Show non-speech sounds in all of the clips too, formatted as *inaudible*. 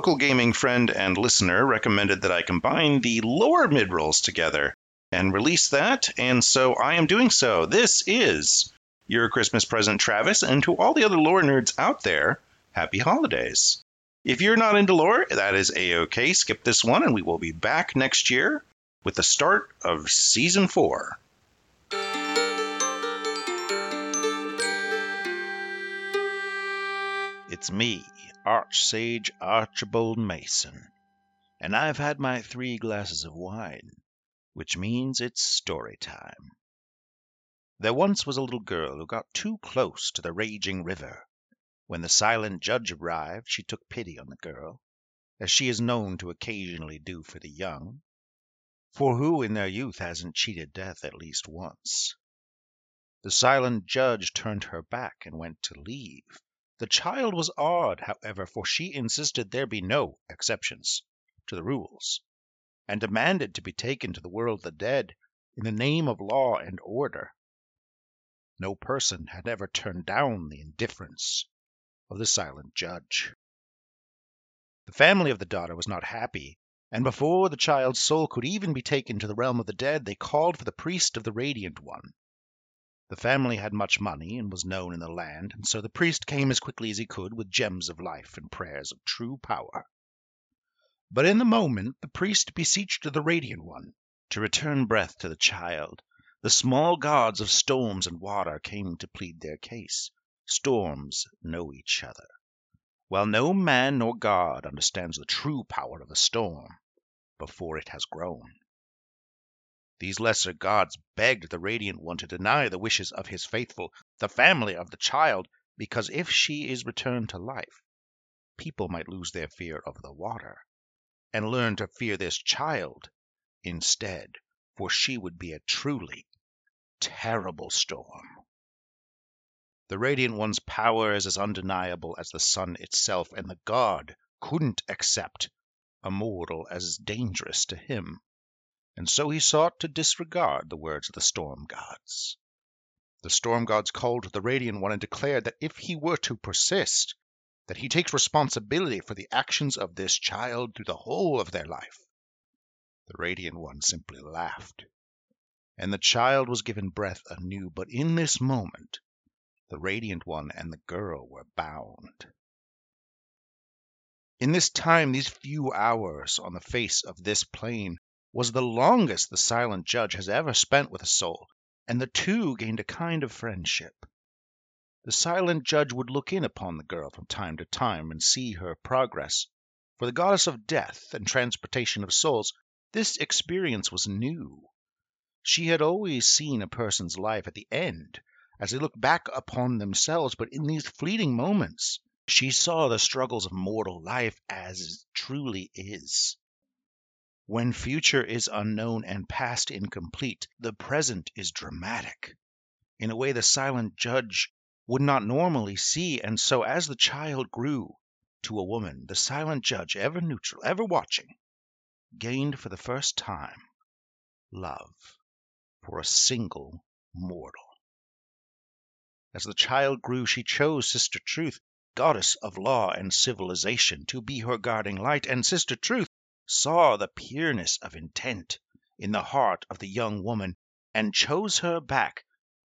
local gaming friend and listener recommended that I combine the lore mid rolls together and release that, and so I am doing so. This is your Christmas present, Travis, and to all the other lore nerds out there, happy holidays. If you're not into lore, that is a okay. Skip this one, and we will be back next year with the start of season four. It's me, Archsage Archibald Mason, and I've had my three glasses of wine, which means it's story time. There once was a little girl who got too close to the raging river. When the silent judge arrived, she took pity on the girl, as she is known to occasionally do for the young. For who in their youth hasn't cheated death at least once? The silent judge turned her back and went to leave. The child was awed, however, for she insisted there be no exceptions to the rules, and demanded to be taken to the world of the dead in the name of law and order. No person had ever turned down the indifference of the silent judge. The family of the daughter was not happy, and before the child's soul could even be taken to the realm of the dead, they called for the priest of the Radiant One. The family had much money and was known in the land, and so the priest came as quickly as he could with gems of life and prayers of true power. But in the moment the priest beseeched the Radiant One to return breath to the child. The small gods of storms and water came to plead their case. Storms know each other, while no man nor god understands the true power of a storm before it has grown. These lesser gods begged the Radiant One to deny the wishes of his faithful, the family of the child, because if she is returned to life, people might lose their fear of the water, and learn to fear this child instead, for she would be a truly terrible storm. The Radiant One's power is as undeniable as the sun itself, and the god couldn't accept a mortal as dangerous to him and so he sought to disregard the words of the storm gods. The storm gods called the Radiant One and declared that if he were to persist, that he takes responsibility for the actions of this child through the whole of their life. The Radiant One simply laughed, and the child was given breath anew, but in this moment, the Radiant One and the girl were bound. In this time, these few hours on the face of this plane, was the longest the silent judge has ever spent with a soul, and the two gained a kind of friendship. The silent judge would look in upon the girl from time to time and see her progress. For the goddess of death and transportation of souls, this experience was new. She had always seen a person's life at the end as they looked back upon themselves, but in these fleeting moments, she saw the struggles of mortal life as it truly is. When future is unknown and past incomplete, the present is dramatic in a way the silent judge would not normally see. And so, as the child grew to a woman, the silent judge, ever neutral, ever watching, gained for the first time love for a single mortal. As the child grew, she chose Sister Truth, goddess of law and civilization, to be her guarding light, and Sister Truth saw the pureness of intent in the heart of the young woman and chose her back.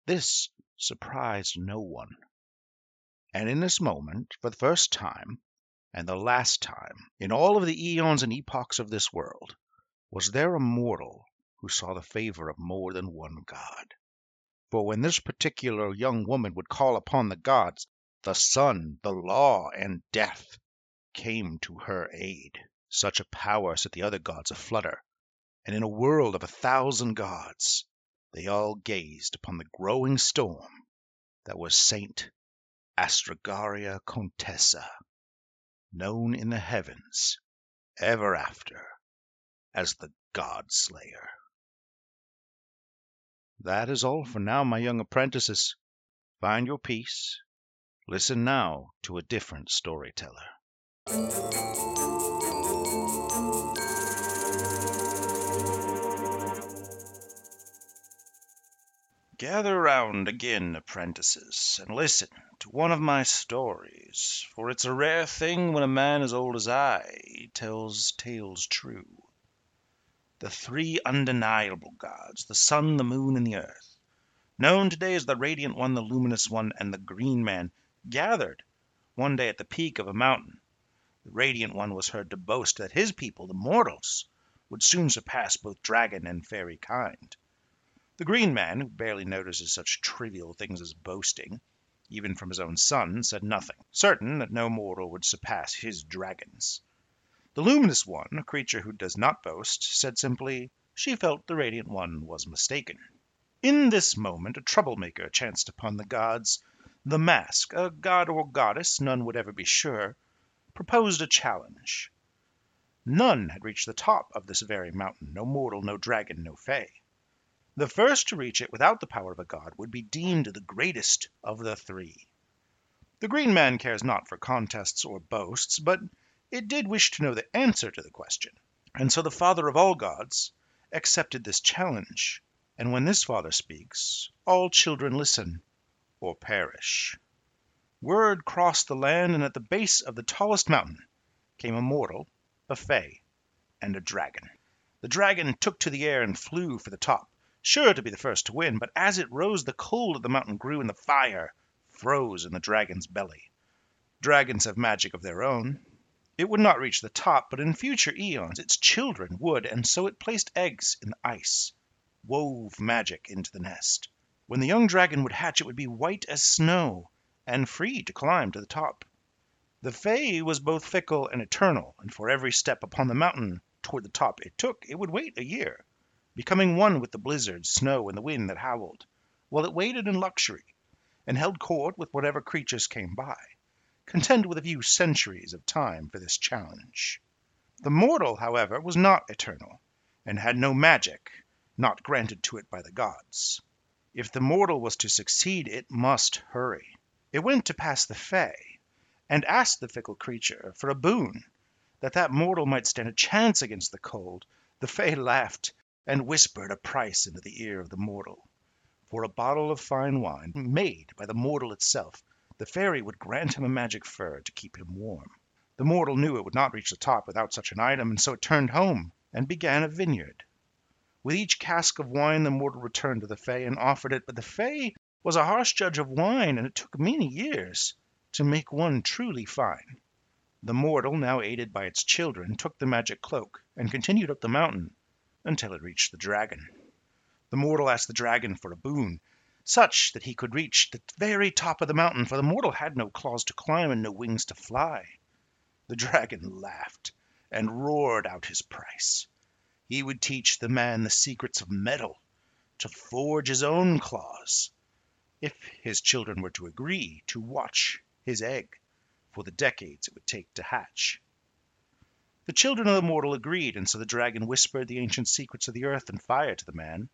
This surprised no one. And in this moment, for the first time, and the last time, in all of the eons and epochs of this world, was there a mortal who saw the favor of more than one god. For when this particular young woman would call upon the gods, the sun, the law, and death came to her aid. Such a power set the other gods aflutter, and in a world of a thousand gods they all gazed upon the growing storm that was Saint Astragaria Contessa, known in the heavens ever after as the God Slayer. That is all for now, my young apprentices. Find your peace. Listen now to a different storyteller. Gather round again, apprentices, and listen to one of my stories, for it's a rare thing when a man as old as I tells tales true. The three undeniable gods, the sun, the moon, and the earth, known today as the Radiant One, the Luminous One, and the Green Man, gathered one day at the peak of a mountain. The Radiant One was heard to boast that his people, the mortals, would soon surpass both dragon and fairy kind. The Green Man, who barely notices such trivial things as boasting, even from his own son, said nothing, certain that no mortal would surpass his dragons. The Luminous One, a creature who does not boast, said simply, she felt the Radiant One was mistaken. In this moment a troublemaker chanced upon the gods. The Mask, a god or goddess, none would ever be sure, proposed a challenge. None had reached the top of this very mountain, no mortal, no dragon, no fay. The first to reach it without the power of a god would be deemed the greatest of the three. The Green Man cares not for contests or boasts, but it did wish to know the answer to the question, and so the father of all gods accepted this challenge. And when this father speaks, all children listen or perish. Word crossed the land, and at the base of the tallest mountain came a mortal a fay, and a dragon. The dragon took to the air and flew for the top, sure to be the first to win, but as it rose the cold of the mountain grew and the fire froze in the dragon's belly. Dragons have magic of their own. It would not reach the top, but in future eons its children would, and so it placed eggs in the ice, wove magic into the nest. When the young dragon would hatch it would be white as snow, and free to climb to the top. The Fay was both fickle and eternal, and for every step upon the mountain toward the top it took, it would wait a year, becoming one with the blizzard, snow, and the wind that howled, while it waited in luxury, and held court with whatever creatures came by, content with a few centuries of time for this challenge. The mortal, however, was not eternal, and had no magic, not granted to it by the gods. If the mortal was to succeed, it must hurry. It went to pass the Fay, and asked the fickle creature for a boon, that that mortal might stand a chance against the cold. The fay laughed, and whispered a price into the ear of the mortal. For a bottle of fine wine, made by the mortal itself, the fairy would grant him a magic fur to keep him warm. The mortal knew it would not reach the top without such an item, and so it turned home and began a vineyard. With each cask of wine the mortal returned to the fay and offered it, but the fay was a harsh judge of wine, and it took many years to make one truly fine. The mortal, now aided by its children, took the magic cloak and continued up the mountain until it reached the dragon. The mortal asked the dragon for a boon, such that he could reach the very top of the mountain, for the mortal had no claws to climb and no wings to fly. The dragon laughed and roared out his price. He would teach the man the secrets of metal, to forge his own claws, if his children were to agree to watch his egg, for the decades it would take to hatch. The children of the mortal agreed, and so the dragon whispered the ancient secrets of the earth and fire to the man.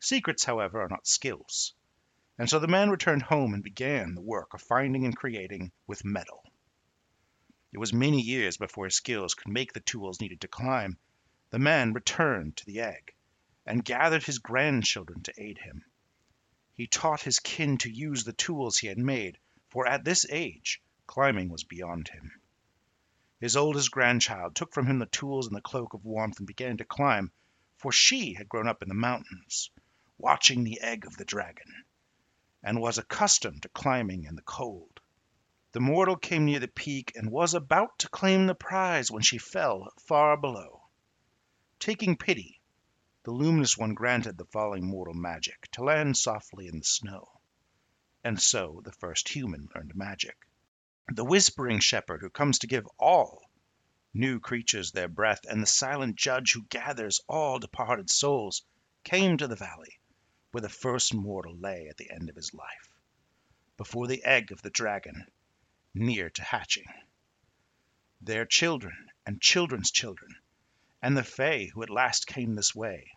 Secrets, however, are not skills. And so the man returned home and began the work of finding and creating with metal. It was many years before his skills could make the tools needed to climb. The man returned to the egg and gathered his grandchildren to aid him. He taught his kin to use the tools he had made, for at this age climbing was beyond him. His oldest grandchild took from him the tools and the cloak of warmth and began to climb, for she had grown up in the mountains, watching the egg of the dragon, and was accustomed to climbing in the cold. The mortal came near the peak and was about to claim the prize when she fell far below. Taking pity, the luminous one granted the falling mortal magic to land softly in the snow and so the first human learned magic. The whispering shepherd who comes to give all new creatures their breath, and the silent judge who gathers all departed souls, came to the valley where the first mortal lay at the end of his life, before the egg of the dragon, near to hatching. Their children and children's children, and the Fay who at last came this way,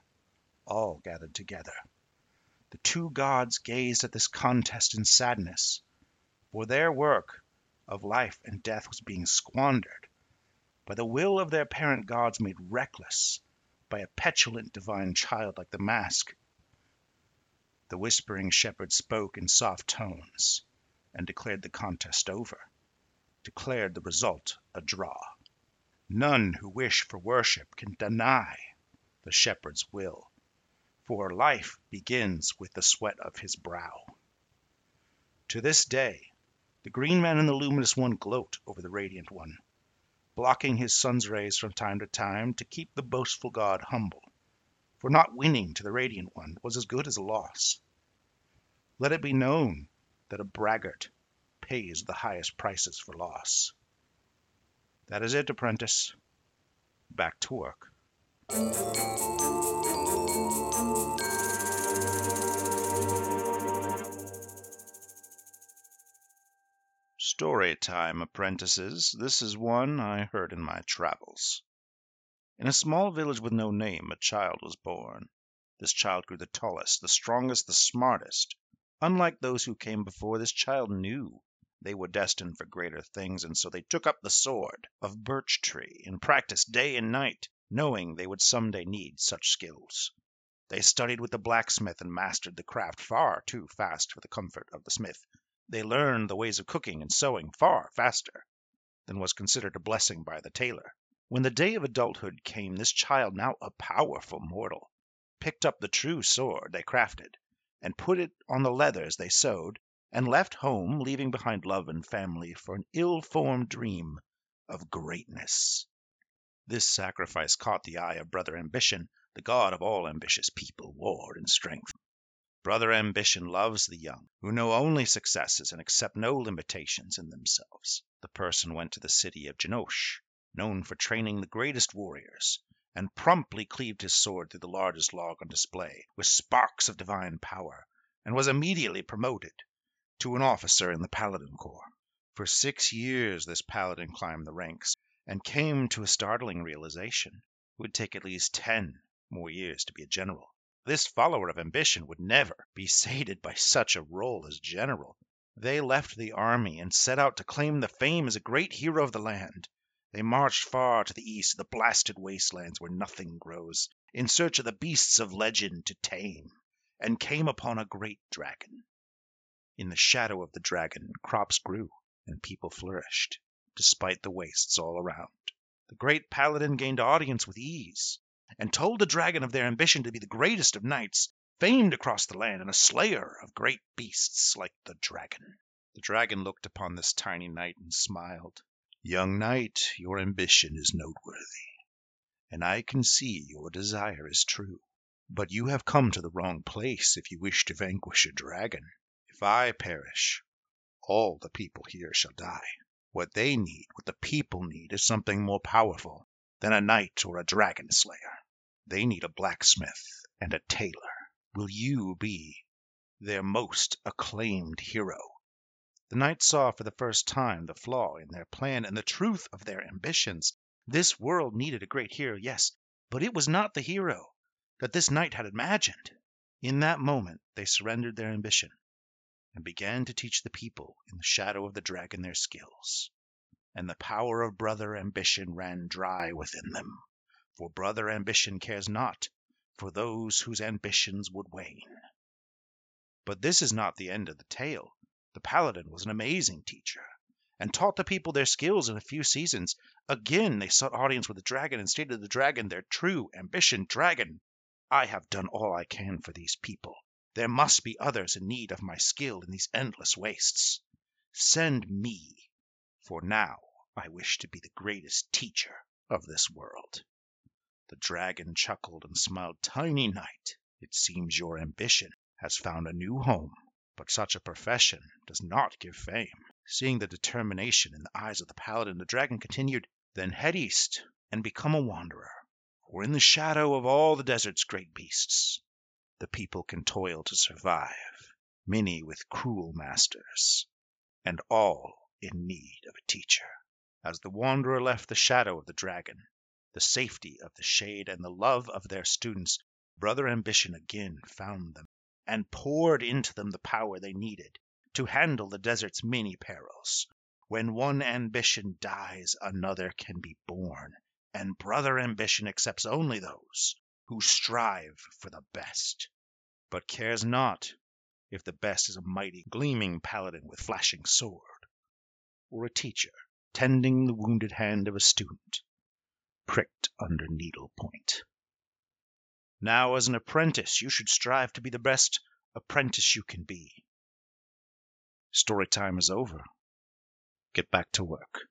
all gathered together. The two gods gazed at this contest in sadness, for their work of life and death was being squandered by the will of their parent gods made reckless by a petulant divine child like the mask. The whispering shepherd spoke in soft tones and declared the contest over, declared the result a draw. None who wish for worship can deny the shepherd's will, for life begins with the sweat of his brow. To this day, the green man and the luminous one gloat over the radiant one, blocking his sun's rays from time to time to keep the boastful god humble, for not winning to the radiant one was as good as a loss. Let it be known that a braggart pays the highest prices for loss. That is it, apprentice. Back to work. Story time, apprentices. This is one I heard in my travels. In a small village with no name, a child was born. This child grew the tallest, the strongest, the smartest. Unlike those who came before, this child knew they were destined for greater things, and so they took up the sword of birch tree and practiced day and night, knowing they would some day need such skills. They studied with the blacksmith and mastered the craft far too fast for the comfort of the smith. They learned the ways of cooking and sewing far faster than was considered a blessing by the tailor. When the day of adulthood came, this child, now a powerful mortal, picked up the true sword they crafted, and put it on the leathers they sewed, and left home, leaving behind love and family for an ill-formed dream of greatness. This sacrifice caught the eye of Brother Ambition, the god of all ambitious people, war, and strength. Brother Ambition loves the young, who know only successes and accept no limitations in themselves. The person went to the city of Janosh, known for training the greatest warriors, and promptly cleaved his sword through the largest log on display, with sparks of divine power, and was immediately promoted to an officer in the Paladin Corps. For six years this Paladin climbed the ranks, and came to a startling realization. It would take at least ten more years to be a general. This follower of ambition would never be sated by such a role as general. They left the army and set out to claim the fame as a great hero of the land. They marched far to the east, of the blasted wastelands where nothing grows, in search of the beasts of legend to tame, and came upon a great dragon. In the shadow of the dragon, crops grew and people flourished, despite the wastes all around. The great paladin gained audience with ease, and told the dragon of their ambition to be the greatest of knights, famed across the land, and a slayer of great beasts like the dragon. The dragon looked upon this tiny knight and smiled. Young knight, your ambition is noteworthy, and I can see your desire is true. But you have come to the wrong place if you wish to vanquish a dragon. If I perish, all the people here shall die. What they need, what the people need, is something more powerful than a knight or a dragon slayer. They need a blacksmith and a tailor. Will you be their most acclaimed hero? The knight saw for the first time the flaw in their plan and the truth of their ambitions. This world needed a great hero, yes, but it was not the hero that this knight had imagined. In that moment they surrendered their ambition and began to teach the people in the shadow of the dragon their skills. And the power of brother ambition ran dry within them, for brother ambition cares not for those whose ambitions would wane. But this is not the end of the tale. The paladin was an amazing teacher, and taught the people their skills in a few seasons. Again they sought audience with the dragon, and stated to the dragon their true ambition. Dragon, I have done all I can for these people. There must be others in need of my skill in these endless wastes. Send me, for now I wish to be the greatest teacher of this world. The dragon chuckled and smiled. Tiny knight, it seems your ambition has found a new home, but such a profession does not give fame. Seeing the determination in the eyes of the paladin, the dragon continued, Then head east and become a wanderer, for in the shadow of all the desert's great beasts the people can toil to survive, many with cruel masters, and all in need of a teacher. As the wanderer left the shadow of the dragon, the safety of the shade, and the love of their students, Brother Ambition again found them, and poured into them the power they needed to handle the desert's many perils. When one ambition dies, another can be born, and Brother Ambition accepts only those who strive for the best, but cares not if the best is a mighty, gleaming paladin with flashing sword, or a teacher tending the wounded hand of a student pricked under needle point. Now, as an apprentice, you should strive to be the best apprentice you can be. Story time is over. Get back to work.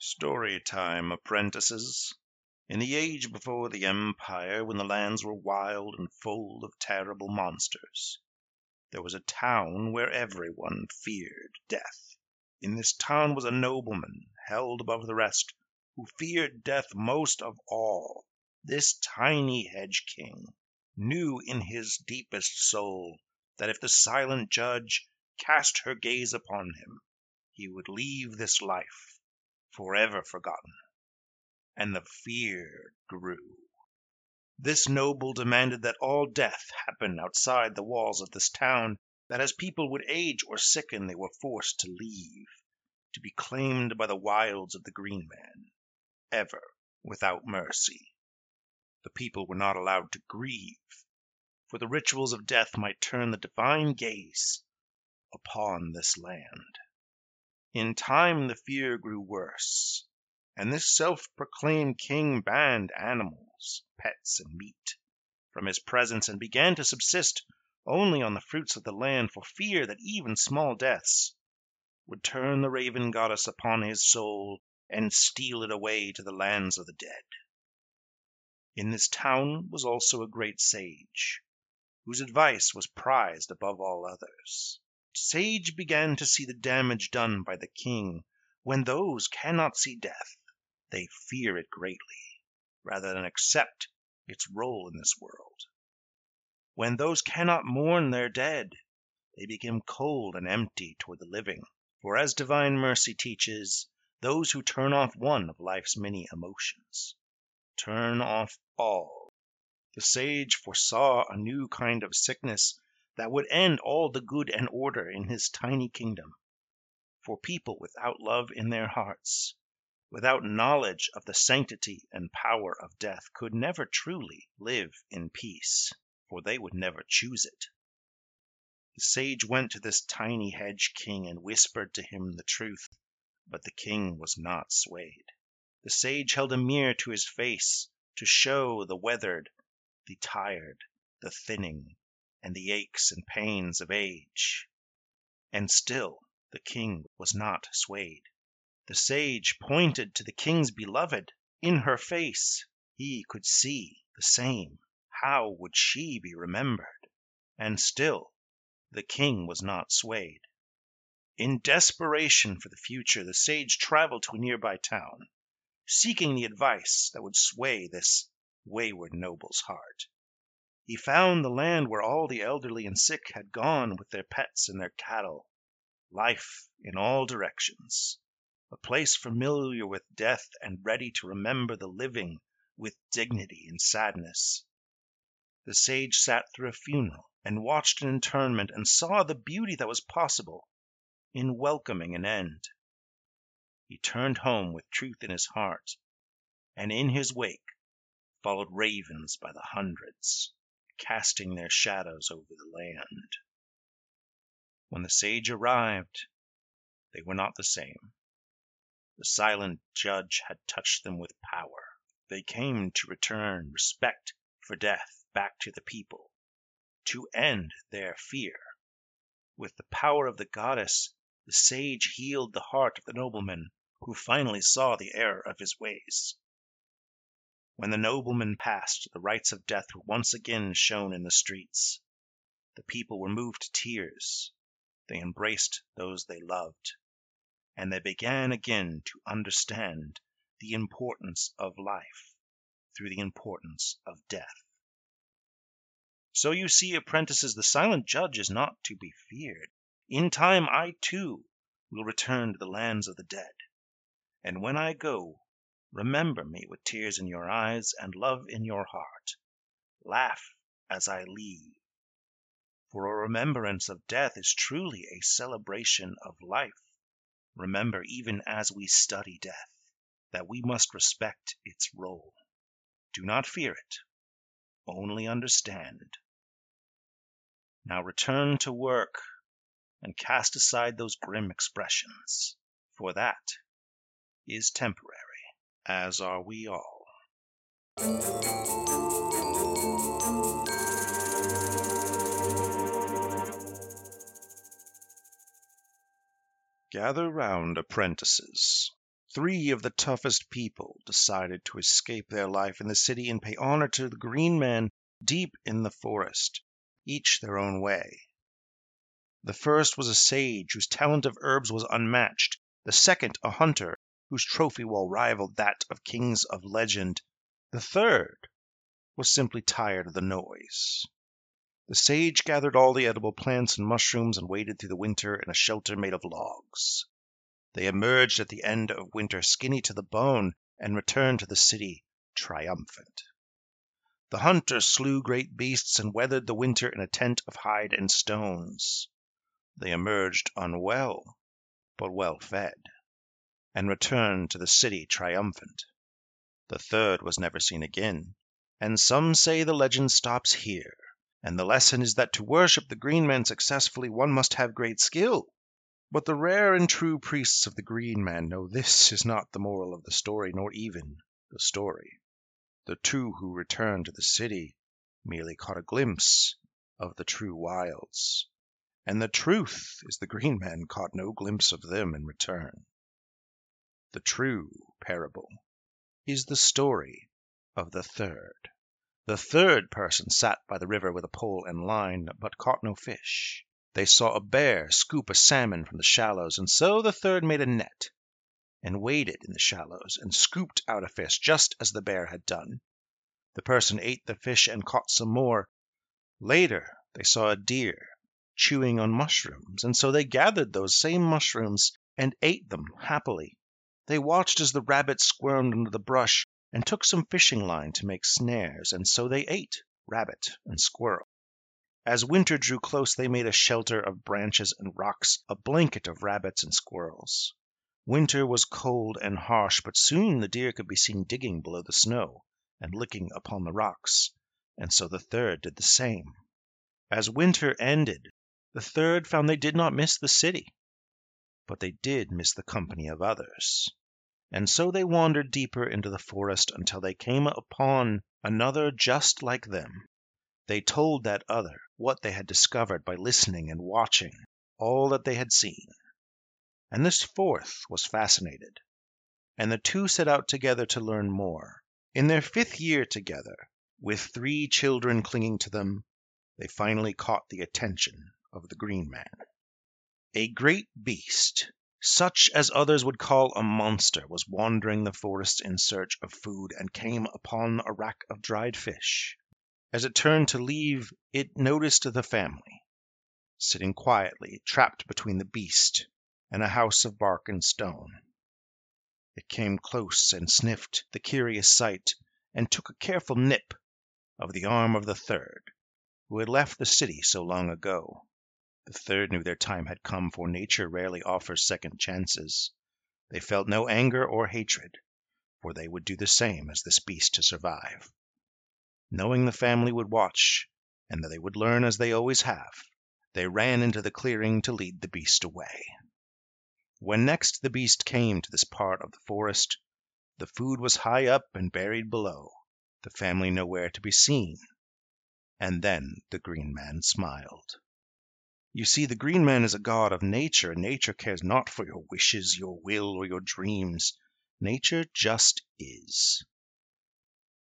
Story time, apprentices. In the age before the Empire, when the lands were wild and full of terrible monsters, there was a town where everyone feared death. In this town was a nobleman, held above the rest, who feared death most of all. This tiny hedge king knew in his deepest soul that if the silent judge cast her gaze upon him, he would leave this life forever forgotten. And the fear grew. This noble demanded that all death happen outside the walls of this town, that as people would age or sicken they were forced to leave, to be claimed by the wilds of the Green Man, ever without mercy. The people were not allowed to grieve, for the rituals of death might turn the divine gaze upon this land. In time the fear grew worse, and this self-proclaimed king banned animals, pets, and meat from his presence and began to subsist only on the fruits of the land for fear that even small deaths would turn the raven goddess upon his soul and steal it away to the lands of the dead. In this town was also a great sage, whose advice was prized above all others. Sage began to see the damage done by the king when those cannot see death, they fear it greatly, rather than accept its role in this world. When those cannot mourn their dead, they become cold and empty toward the living. For as divine mercy teaches, those who turn off one of life's many emotions turn off all. The sage foresaw a new kind of sickness that would end all the good and order in his tiny kingdom. For people without love in their hearts, without knowledge of the sanctity and power of death, could never truly live in peace, for they would never choose it. The sage went to this tiny hedge king and whispered to him the truth, but the king was not swayed. The sage held a mirror to his face to show the weathered, the tired, the thinning, and the aches and pains of age. And still the king was not swayed. The sage pointed to the king's beloved. In her face he could see the same. How would she be remembered? And still the king was not swayed. In desperation for the future, the sage traveled to a nearby town, seeking the advice that would sway this wayward noble's heart. He found the land where all the elderly and sick had gone with their pets and their cattle, life in all directions, a place familiar with death and ready to remember the living with dignity and sadness. The sage sat through a funeral and watched an interment and saw the beauty that was possible in welcoming an end. He turned home with truth in his heart, and in his wake followed ravens by the hundreds casting their shadows over the land. When the sage arrived, they were not the same. The silent judge had touched them with power. They came to return respect for death back to the people, to end their fear. With the power of the goddess, the sage healed the heart of the nobleman, who finally saw the error of his ways. When the nobleman passed, the rites of death were once again shown in the streets. The people were moved to tears. They embraced those they loved. And they began again to understand the importance of life through the importance of death. So you see, apprentices, the silent judge is not to be feared. In time I too will return to the lands of the dead. And when I go, Remember me with tears in your eyes and love in your heart. Laugh as I leave. For a remembrance of death is truly a celebration of life. Remember, even as we study death, that we must respect its role. Do not fear it, only understand. Now return to work and cast aside those grim expressions, for that is temporary, as are we all. Gather round, apprentices. Three of the toughest people decided to escape their life in the city and pay honor to the Green Man deep in the forest, each their own way. The first was a sage whose talent of herbs was unmatched, the second a hunter whose trophy wall rivaled that of kings of legend. The third was simply tired of the noise. The sage gathered all the edible plants and mushrooms and waited through the winter in a shelter made of logs. They emerged at the end of winter skinny to the bone and returned to the city triumphant. The hunter slew great beasts and weathered the winter in a tent of hide and stones. They emerged unwell, but well fed, and returned to the city triumphant. The third was never seen again, and some say the legend stops here. And the lesson is that to worship the Green Man successfully one must have great skill. But the rare and true priests of the Green Man know this is not the moral of the story, nor even the story. The two who returned to the city merely caught a glimpse of the true wilds. And the truth is the Green Man caught no glimpse of them in return. The true parable is the story of the third. The third person sat by the river with a pole and line, but caught no fish. They saw a bear scoop a salmon from the shallows, and so the third made a net, and waded in the shallows, and scooped out a fish just as the bear had done. The person ate the fish and caught some more. Later they saw a deer chewing on mushrooms, and so they gathered those same mushrooms and ate them happily. They watched as the rabbit squirmed under the brush and took some fishing line to make snares, and so they ate rabbit and squirrel. As winter drew close they made a shelter of branches and rocks, a blanket of rabbits and squirrels. Winter was cold and harsh, but soon the deer could be seen digging below the snow and licking upon the rocks, and so the third did the same. As winter ended, the third found they did not miss the city, but they did miss the company of others. And so they wandered deeper into the forest until they came upon another just like them. They told that other what they had discovered by listening and watching all that they had seen. And this fourth was fascinated, and the two set out together to learn more. In their fifth year together, with three children clinging to them, they finally caught the attention of the Green Man. A great beast such as others would call a monster, was wandering the forest in search of food, and came upon a rack of dried fish. As it turned to leave, it noticed the family, sitting quietly, trapped between the beast and a house of bark and stone. It came close and sniffed the curious sight, and took a careful nip of the arm of the third, who had left the city so long ago. The third knew their time had come, for nature rarely offers second chances. They felt no anger or hatred, for they would do the same as this beast to survive. Knowing the family would watch, and that they would learn as they always have, they ran into the clearing to lead the beast away. When next the beast came to this part of the forest, the food was high up and buried below, the family nowhere to be seen. And then the Green Man smiled. You see, the Green Man is a god of nature, and nature cares not for your wishes, your will, or your dreams. Nature just is.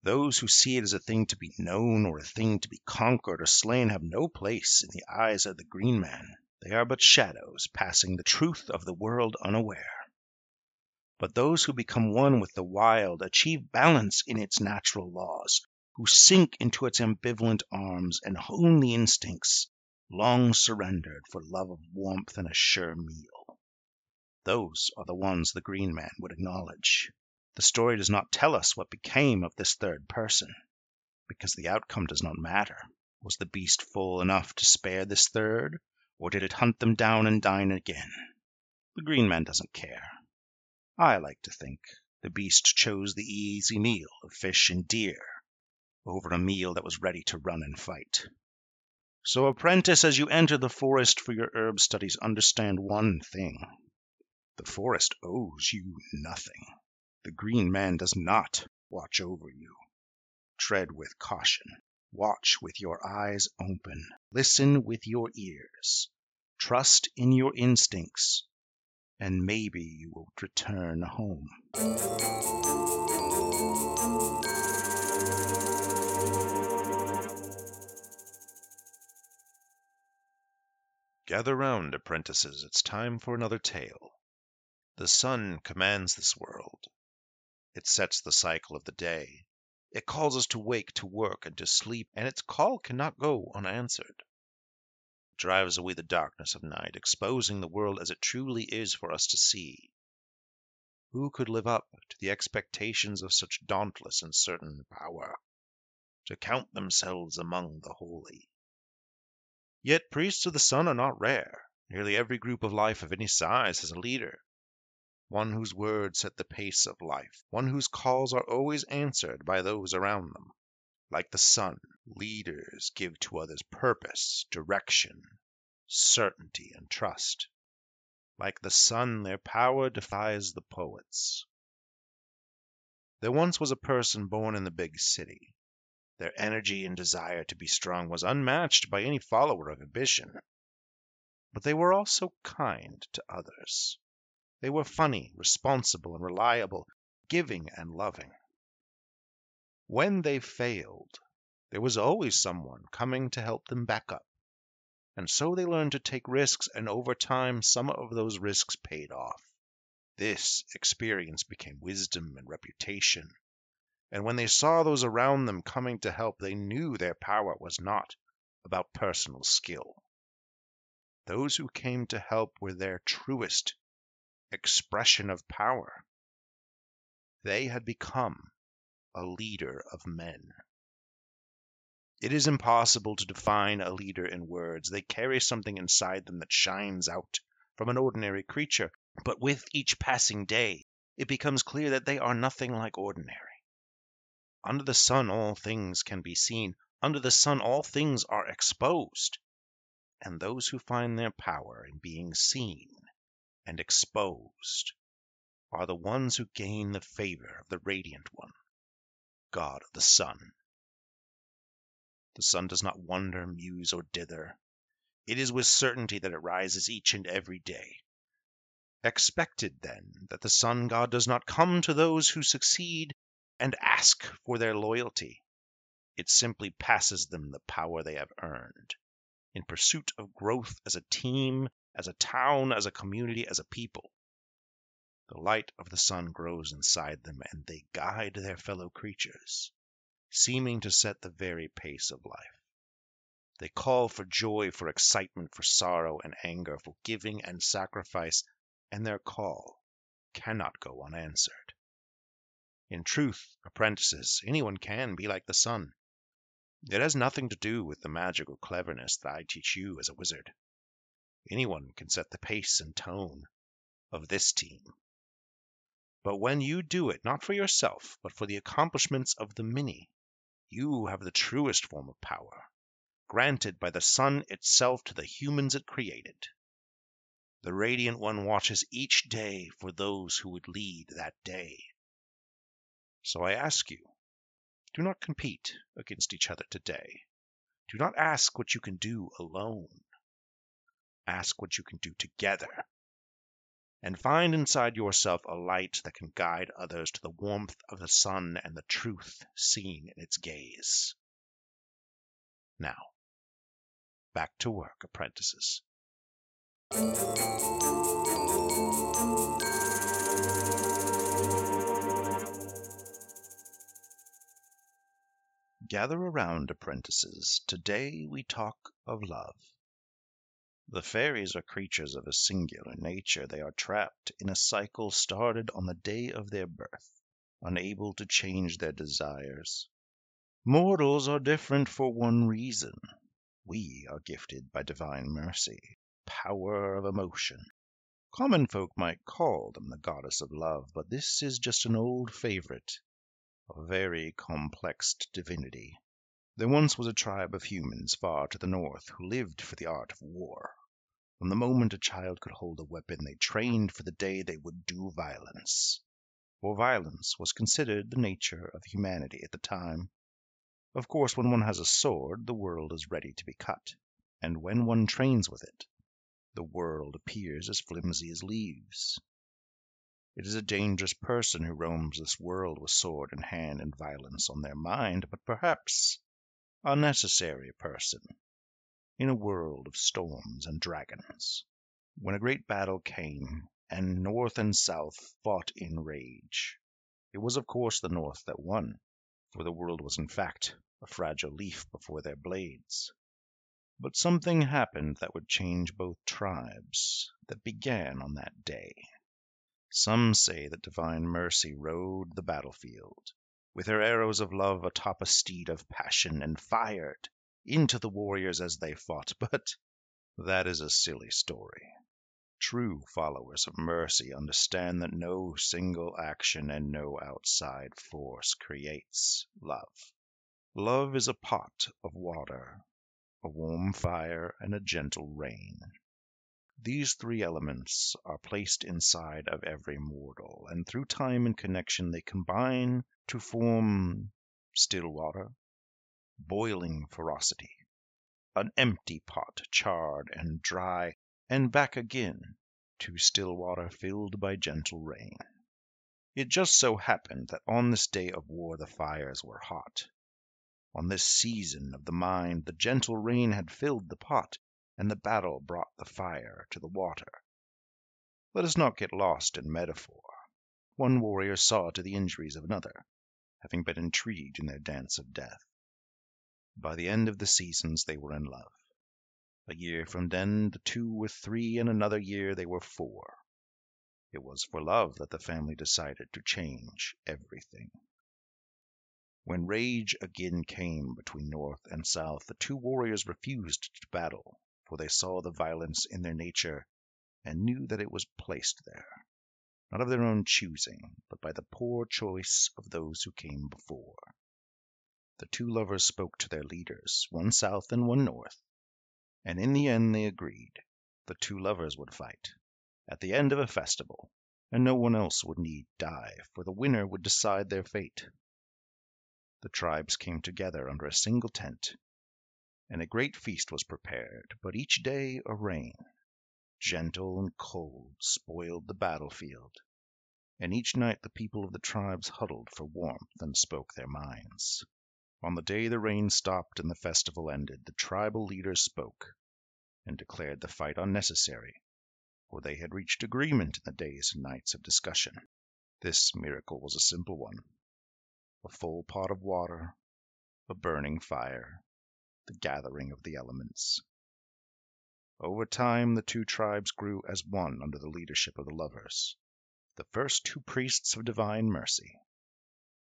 Those who see it as a thing to be known or a thing to be conquered or slain have no place in the eyes of the Green Man. They are but shadows passing the truth of the world unaware. But those who become one with the wild achieve balance in its natural laws, who sink into its ambivalent arms and hone the instincts long surrendered for love of warmth and a sure meal. Those are the ones the Green Man would acknowledge. The story does not tell us what became of this third person, because the outcome does not matter. Was the beast full enough to spare this third, or did it hunt them down and dine again? The Green Man doesn't care. I like to think the beast chose the easy meal of fish and deer over a meal that was ready to run and fight. So, apprentice, as you enter the forest for your herb studies, understand one thing. The forest owes you nothing. The Green Man does not watch over you. Tread with caution. Watch with your eyes open. Listen with your ears. Trust in your instincts, and maybe you will return home. Gather round, apprentices, it's time for another tale. The sun commands this world. It sets the cycle of the day. It calls us to wake, to work, and to sleep, and its call cannot go unanswered. It drives away the darkness of night, exposing the world as it truly is for us to see. Who could live up to the expectations of such dauntless and certain power? To count themselves among the holy. Yet priests of the sun are not rare. Nearly every group of life of any size has a leader, one whose words set the pace of life, one whose calls are always answered by those around them. Like the sun, leaders give to others purpose, direction, certainty, and trust. Like the sun, their power defies the poets. There once was a person born in the big city. Their energy and desire to be strong was unmatched by any follower of ambition. But they were also kind to others. They were funny, responsible, and reliable, giving and loving. When they failed, there was always someone coming to help them back up. And so they learned to take risks, and over time, some of those risks paid off. This experience became wisdom and reputation. And when they saw those around them coming to help, they knew their power was not about personal skill. Those who came to help were their truest expression of power. They had become a leader of men. It is impossible to define a leader in words. They carry something inside them that shines out from an ordinary creature. But with each passing day, it becomes clear that they are nothing like ordinary. Under the sun, all things can be seen. Under the sun, all things are exposed. And those who find their power in being seen and exposed are the ones who gain the favor of the Radiant One, God of the Sun. The sun does not wander, muse, or dither. It is with certainty that it rises each and every day. Expected, then, that the sun god does not come to those who succeed and ask for their loyalty. It simply passes them the power they have earned in pursuit of growth as a team as a town, as a community, as a people. The light of the sun grows inside them, and they guide their fellow creatures, seeming to set the very pace of life. They call for joy, for excitement, for sorrow and anger, for giving and sacrifice, and their call cannot go unanswered. In truth, apprentices, anyone can be like the sun. It has nothing to do with the magical cleverness that I teach you as a wizard. Anyone can set the pace and tone of this team. But when you do it, not for yourself, but for the accomplishments of the many, you have the truest form of power, granted by the sun itself to the humans it created. The Radiant One watches each day for those who would lead that day. So I ask you, do not compete against each other today. Do not ask what you can do alone ask what you can do together. And find inside yourself a light that can guide others to the warmth of the sun and the truth seen in its gaze. Now, back to work, apprentices. Gather around, apprentices. Today we talk of love. The fairies are creatures of a singular nature. They are trapped in a cycle started on the day of their birth, unable to change their desires. Mortals are different for one reason. We are gifted by divine mercy, power of emotion, Common folk might call them the goddess of love, but this is just an old favorite, a very complex divinity. There once was a tribe of humans far to the north who lived for the art of war. From the moment a child could hold a weapon, they trained for the day they would do violence. For violence was considered the nature of humanity at the time. Of course, when one has a sword, the world is ready to be cut, and when one trains with it, the world appears as flimsy as leaves. It is a dangerous person who roams this world with sword in hand and violence on their mind, but perhaps a necessary person in a world of storms and dragons. When a great battle came, and North and South fought in rage, it was of course the North that won, for the world was in fact a fragile leaf before their blades. But something happened that would change both tribes, that began on that day. Some say that Divine Mercy rode the battlefield, with her arrows of love atop a steed of passion, and fired into the warriors as they fought. *laughs* But that is a silly story. True followers of mercy understand that no single action and no outside force creates love. Love is a pot of water a warm fire, and a gentle rain. These three elements are placed inside of every mortal, and through time and connection they combine to form still water, boiling ferocity, an empty pot, charred and dry, and back again to still water filled by gentle rain. It just so happened that on this day of war the fires were hot. On this season of the mind the gentle rain had filled the pot, and the battle brought the fire to the water. Let us not get lost in metaphor. One warrior saw to the injuries of another, having been intrigued in their dance of death. By the end of the seasons they were in love. A year from then the two were three, and another year they were four. It was for love that the family decided to change everything. When rage again came between North and South, the two warriors refused to battle, for they saw the violence in their nature and knew that it was placed there, not of their own choosing, but by the poor choice of those who came before. The two lovers spoke to their leaders, one south and one north, and in the end they agreed. The two lovers would fight at the end of a festival, and no one else would need die, for the winner would decide their fate the tribes came together under a single tent, and a great feast was prepared, but each day a rain, gentle and cold, spoiled the battlefield, and each night the people of the tribes huddled for warmth and spoke their minds. On the day the rain stopped and the festival ended, the tribal leaders spoke and declared the fight unnecessary, for they had reached agreement in the days and nights of discussion. This miracle was a simple one a full pot of water, a burning fire, the gathering of the elements. Over time the two tribes grew as one under the leadership of the lovers, the first two priests of divine mercy.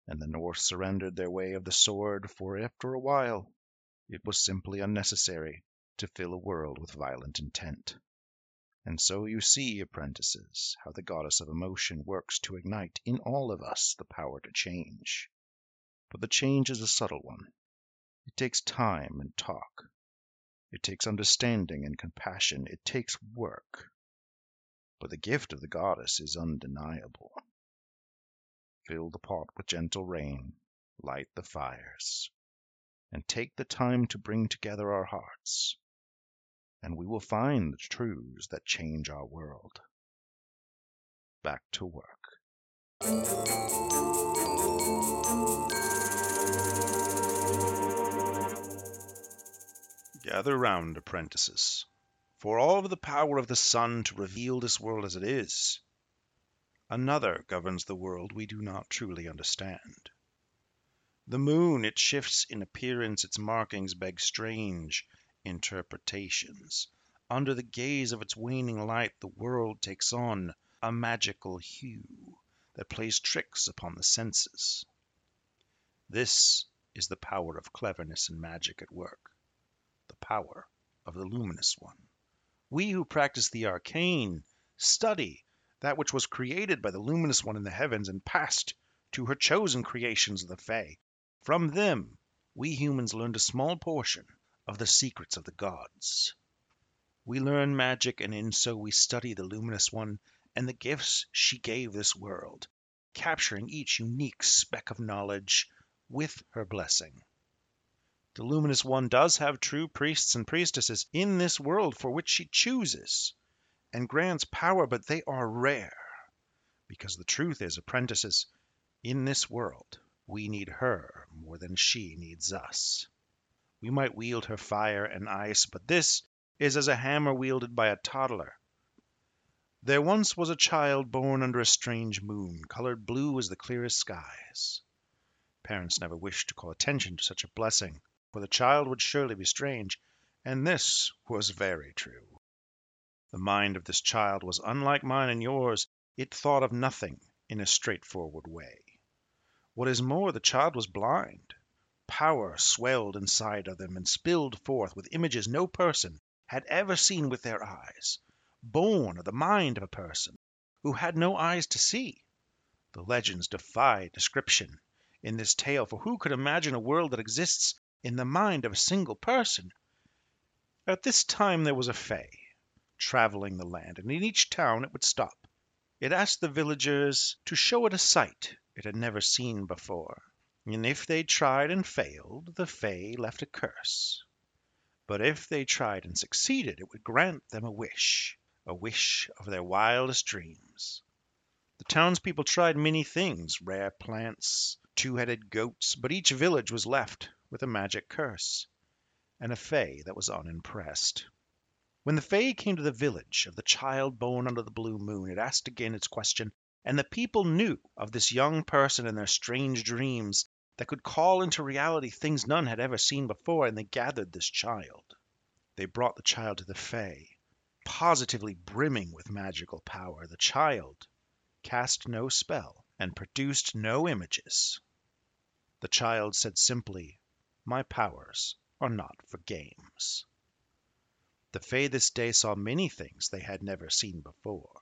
And the North surrendered their way of the sword, for after a while it was simply unnecessary to fill a world with violent intent. And so you see, apprentices, how the goddess of emotion works to ignite in all of us the power to change. But the change is a subtle one. It takes time and talk. It takes understanding and compassion. It takes work. But the gift of the goddess is undeniable. Fill the pot with gentle rain, light the fires, and take the time to bring together our hearts, and we will find the truths that change our world. Back to work. Gather round, apprentices, for all of the power of the sun to reveal this world as it is, another governs the world we do not truly understand. The moon, it shifts in appearance, its markings beg strange interpretations. Under the gaze of its waning light, the world takes on a magical hue that plays tricks upon the senses. This is the power of cleverness and magic at work power of the luminous one. We who practice the arcane study that which was created by the luminous one in the heavens and passed to her chosen creations of the Fae. From them, we humans learned a small portion of the secrets of the gods. We learn magic, and in so we study the luminous one and the gifts she gave this world, capturing each unique speck of knowledge with her blessing. The luminous one does have true priests and priestesses in this world for which she chooses and grants power, but they are rare. Because the truth is, apprentices, in this world, we need her more than she needs us. We might wield her fire and ice, but this is as a hammer wielded by a toddler. There once was a child born under a strange moon, colored blue as the clearest skies. Parents never wished to call attention to such a blessing, for the child would surely be strange, and this was very true. The mind of this child was unlike mine and yours. It thought of nothing in a straightforward way. What is more, the child was blind. Power swelled inside of them and spilled forth with images no person had ever seen with their eyes, born of the mind of a person who had no eyes to see. The legends defy description in this tale, for who could imagine a world that exists in the mind of a single person. At this time there was a Fay traveling the land, and in each town it would stop. It asked the villagers to show it a sight it had never seen before, and if they tried and failed, the Fay left a curse. But if they tried and succeeded, it would grant them a wish, a wish of their wildest dreams. The townspeople tried many things, rare plants, two-headed goats, but each village was left with a magic curse, and a Fay that was unimpressed. When the Fay came to the village of the child born under the blue moon, it asked again its question, and the people knew of this young person and their strange dreams that could call into reality things none had ever seen before, and they gathered this child. They brought the child to the Fay, positively brimming with magical power. The child cast no spell and produced no images. The child said simply, my powers are not for games. The Fay this day saw many things they had never seen before,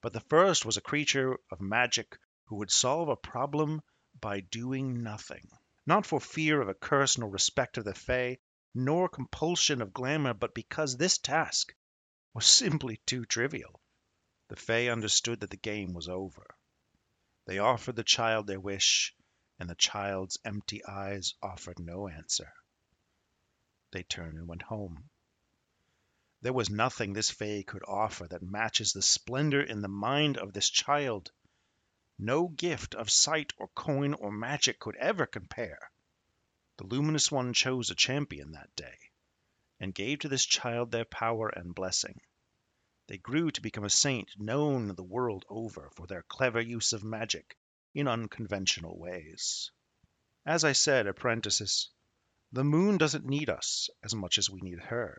but the first was a creature of magic who would solve a problem by doing nothing, not for fear of a curse nor respect of the Fay, nor compulsion of glamour, but because this task was simply too trivial. The Fay understood that the game was over. They offered the child their wish, and the child's empty eyes offered no answer. They turned and went home. There was nothing this Fay could offer that matches the splendor in the mind of this child. No gift of sight or coin or magic could ever compare. The Luminous One chose a champion that day, and gave to this child their power and blessing. They grew to become a saint known the world over for their clever use of magic in unconventional ways. As I said, apprentices, the moon doesn't need us as much as we need her.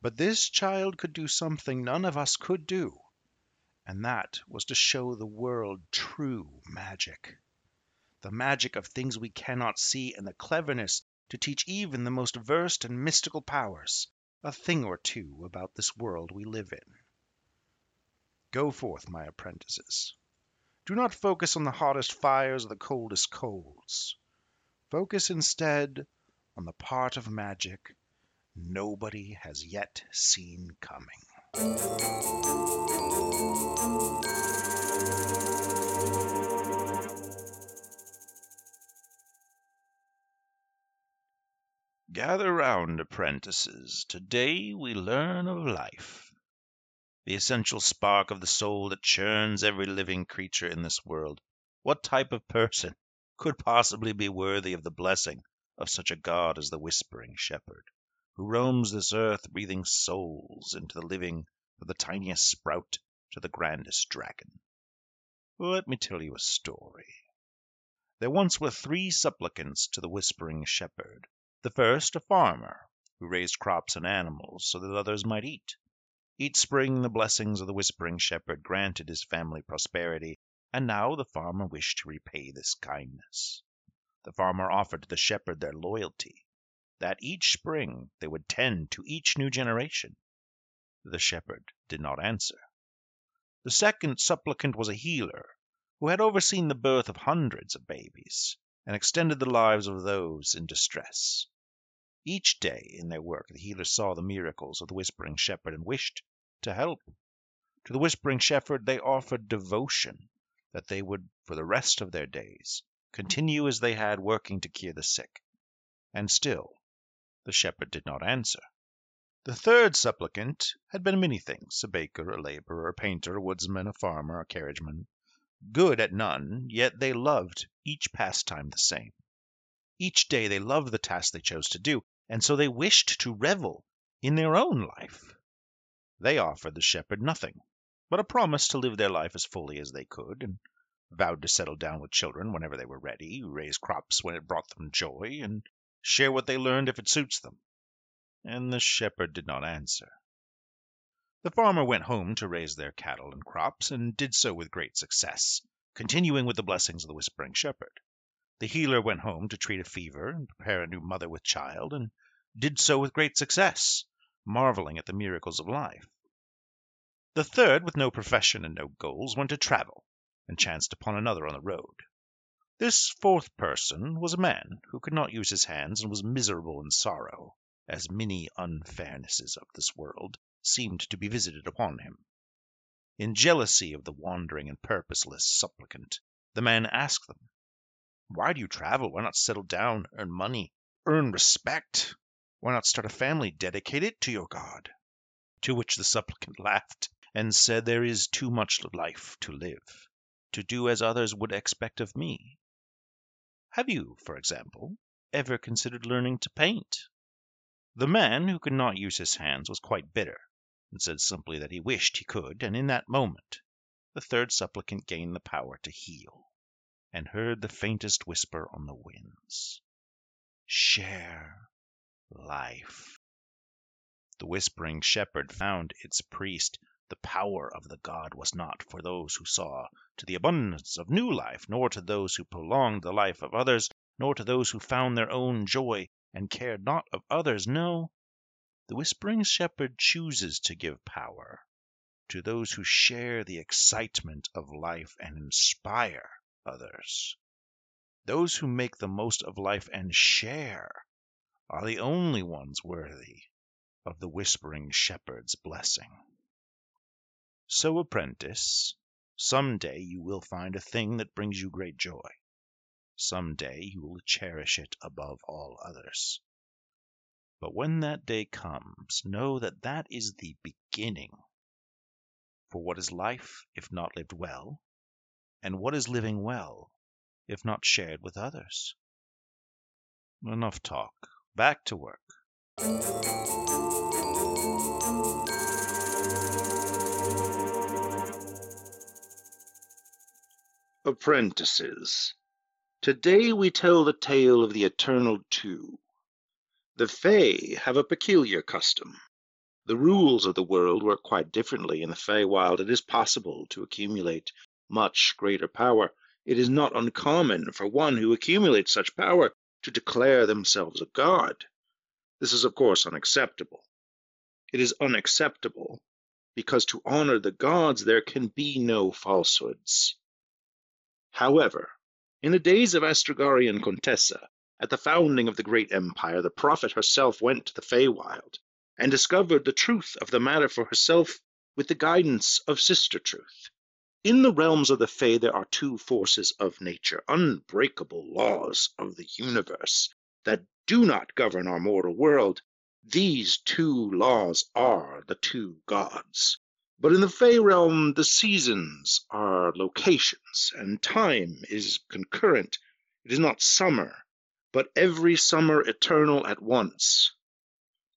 But this child could do something none of us could do, and that was to show the world true magic. The magic of things we cannot see, and the cleverness to teach even the most versed in mystical powers a thing or two about this world we live in. Go forth, my apprentices. Do not focus on the hottest fires or the coldest colds. Focus instead on the part of magic nobody has yet seen coming. Gather round, apprentices. Today we learn of life the essential spark of the soul that churns every living creature in this world. What type of person could possibly be worthy of the blessing of such a god as the Whispering Shepherd, who roams this earth breathing souls into the living from the tiniest sprout to the grandest dragon? Let me tell you a story. There once were three supplicants to the Whispering Shepherd. The first, a farmer, who raised crops and animals so that others might eat. Each spring the blessings of the Whispering Shepherd granted his family prosperity, and now the farmer wished to repay this kindness. The farmer offered to the shepherd their loyalty, that each spring they would tend to each new generation. The shepherd did not answer. The second supplicant was a healer who had overseen the birth of hundreds of babies and extended the lives of those in distress. Each day in their work the healers saw the miracles of the Whispering Shepherd and wished to help. To the Whispering Shepherd they offered devotion that they would for the rest of their days continue as they had working to cure the sick. And still the shepherd did not answer. The third supplicant had been many things a baker, a laborer, a painter, a woodsman, a farmer, a carriageman. Good at none, yet they loved each pastime the same. Each day they loved the task they chose to do, and so they wished to revel in their own life. They offered the shepherd nothing but a promise to live their life as fully as they could, and vowed to settle down with children whenever they were ready, raise crops when it brought them joy, and share what they learned if it suits them. And the shepherd did not answer. The farmer went home to raise their cattle and crops, and did so with great success, continuing with the blessings of the Whispering Shepherd. The healer went home to treat a fever and prepare a new mother with child, and did so with great success, marveling at the miracles of life. The third, with no profession and no goals, went to travel, and chanced upon another on the road. This fourth person was a man who could not use his hands and was miserable in sorrow, as many unfairnesses of this world seemed to be visited upon him. In jealousy of the wandering and purposeless supplicant, the man asked them, Why do you travel? Why not settle down, earn money, earn respect? Why not start a family, dedicated to your God? To which the supplicant laughed and said, There is too much life to live to do as others would expect of me. Have you, for example, ever considered learning to paint? The man who could not use his hands was quite bitter, and said simply that he wished he could, and in that moment the third supplicant gained the power to heal, and heard the faintest whisper on the winds Share life. The whispering shepherd found its priest the power of the god was not for those who saw to the abundance of new life, nor to those who prolonged the life of others, nor to those who found their own joy and cared not of others. No, the whispering shepherd chooses to give power to those who share the excitement of life and inspire others. Those who make the most of life and share are the only ones worthy of the whispering shepherd's blessing. So, apprentice, some day you will find a thing that brings you great joy. Some day you will cherish it above all others. But when that day comes, know that that is the beginning. For what is life if not lived well? And what is living well if not shared with others? Enough talk. Back to work. Apprentices. Today we tell the tale of the Eternal Two. The Fae have a peculiar custom. The rules of the world work quite differently in the Feywild. It is possible to accumulate much greater power. It is not uncommon for one who accumulates such power to declare themselves a god. This is, of course, unacceptable. It is unacceptable because to honor the gods there can be no falsehoods. However, in the days of Astragari Contessa, at the founding of the great empire, the prophet herself went to the Feywild and discovered the truth of the matter for herself with the guidance of Sister Truth. In the realms of the Fey, there are two forces of nature, unbreakable laws of the universe that do not govern our mortal world. These two laws are the two gods. But in the Fey realm, the seasons are locations, and time is concurrent. It is not summer, but every summer eternal at once.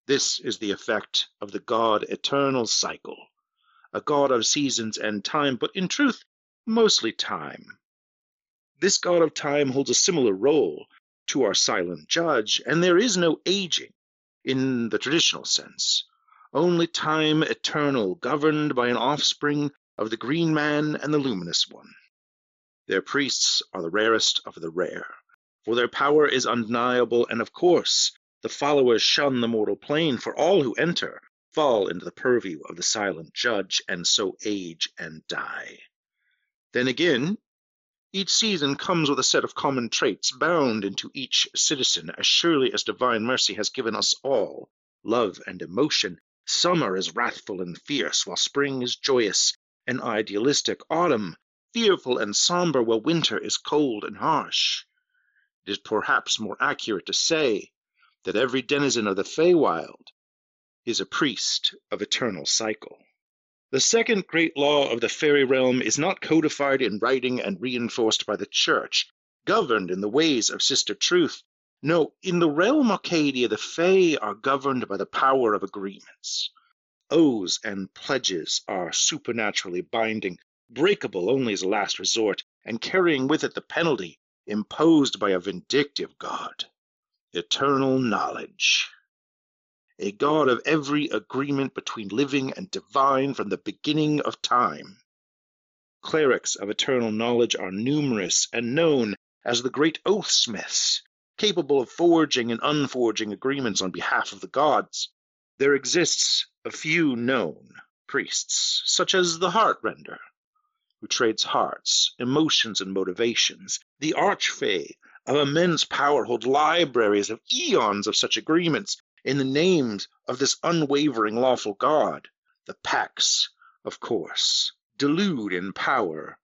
This is the effect of the God eternal cycle, a God of seasons and time, but in truth, mostly time. This God of time holds a similar role to our silent judge, and there is no aging in the traditional sense only time eternal, governed by an offspring of the Green Man and the Luminous One. Their priests are the rarest of the rare, for their power is undeniable, and of course the followers shun the mortal plane, for all who enter fall into the purview of the silent judge, and so age and die. Then again, each season comes with a set of common traits bound into each citizen as surely as divine mercy has given us all love and emotion. Summer is wrathful and fierce, while spring is joyous and idealistic. Autumn, fearful and somber, while winter is cold and harsh. It is perhaps more accurate to say that every denizen of the Feywild is a priest of eternal cycle. The second great law of the fairy realm is not codified in writing and reinforced by the church, governed in the ways of Sister Truth. No, in the realm Arcadia, the Fae are governed by the power of agreements. Oaths and pledges are supernaturally binding, breakable only as a last resort, and carrying with it the penalty imposed by a vindictive God eternal knowledge a God of every agreement between living and divine from the beginning of time. Clerics of eternal knowledge are numerous and known as the great oathsmiths, capable of forging and unforging agreements on behalf of the gods. There exists a few known priests, such as the Heartrender, who trades hearts, emotions, and motivations. The Archfey of immense power hold libraries of eons of such agreements in the names of this unwavering lawful God. The Pax, of course, delude in power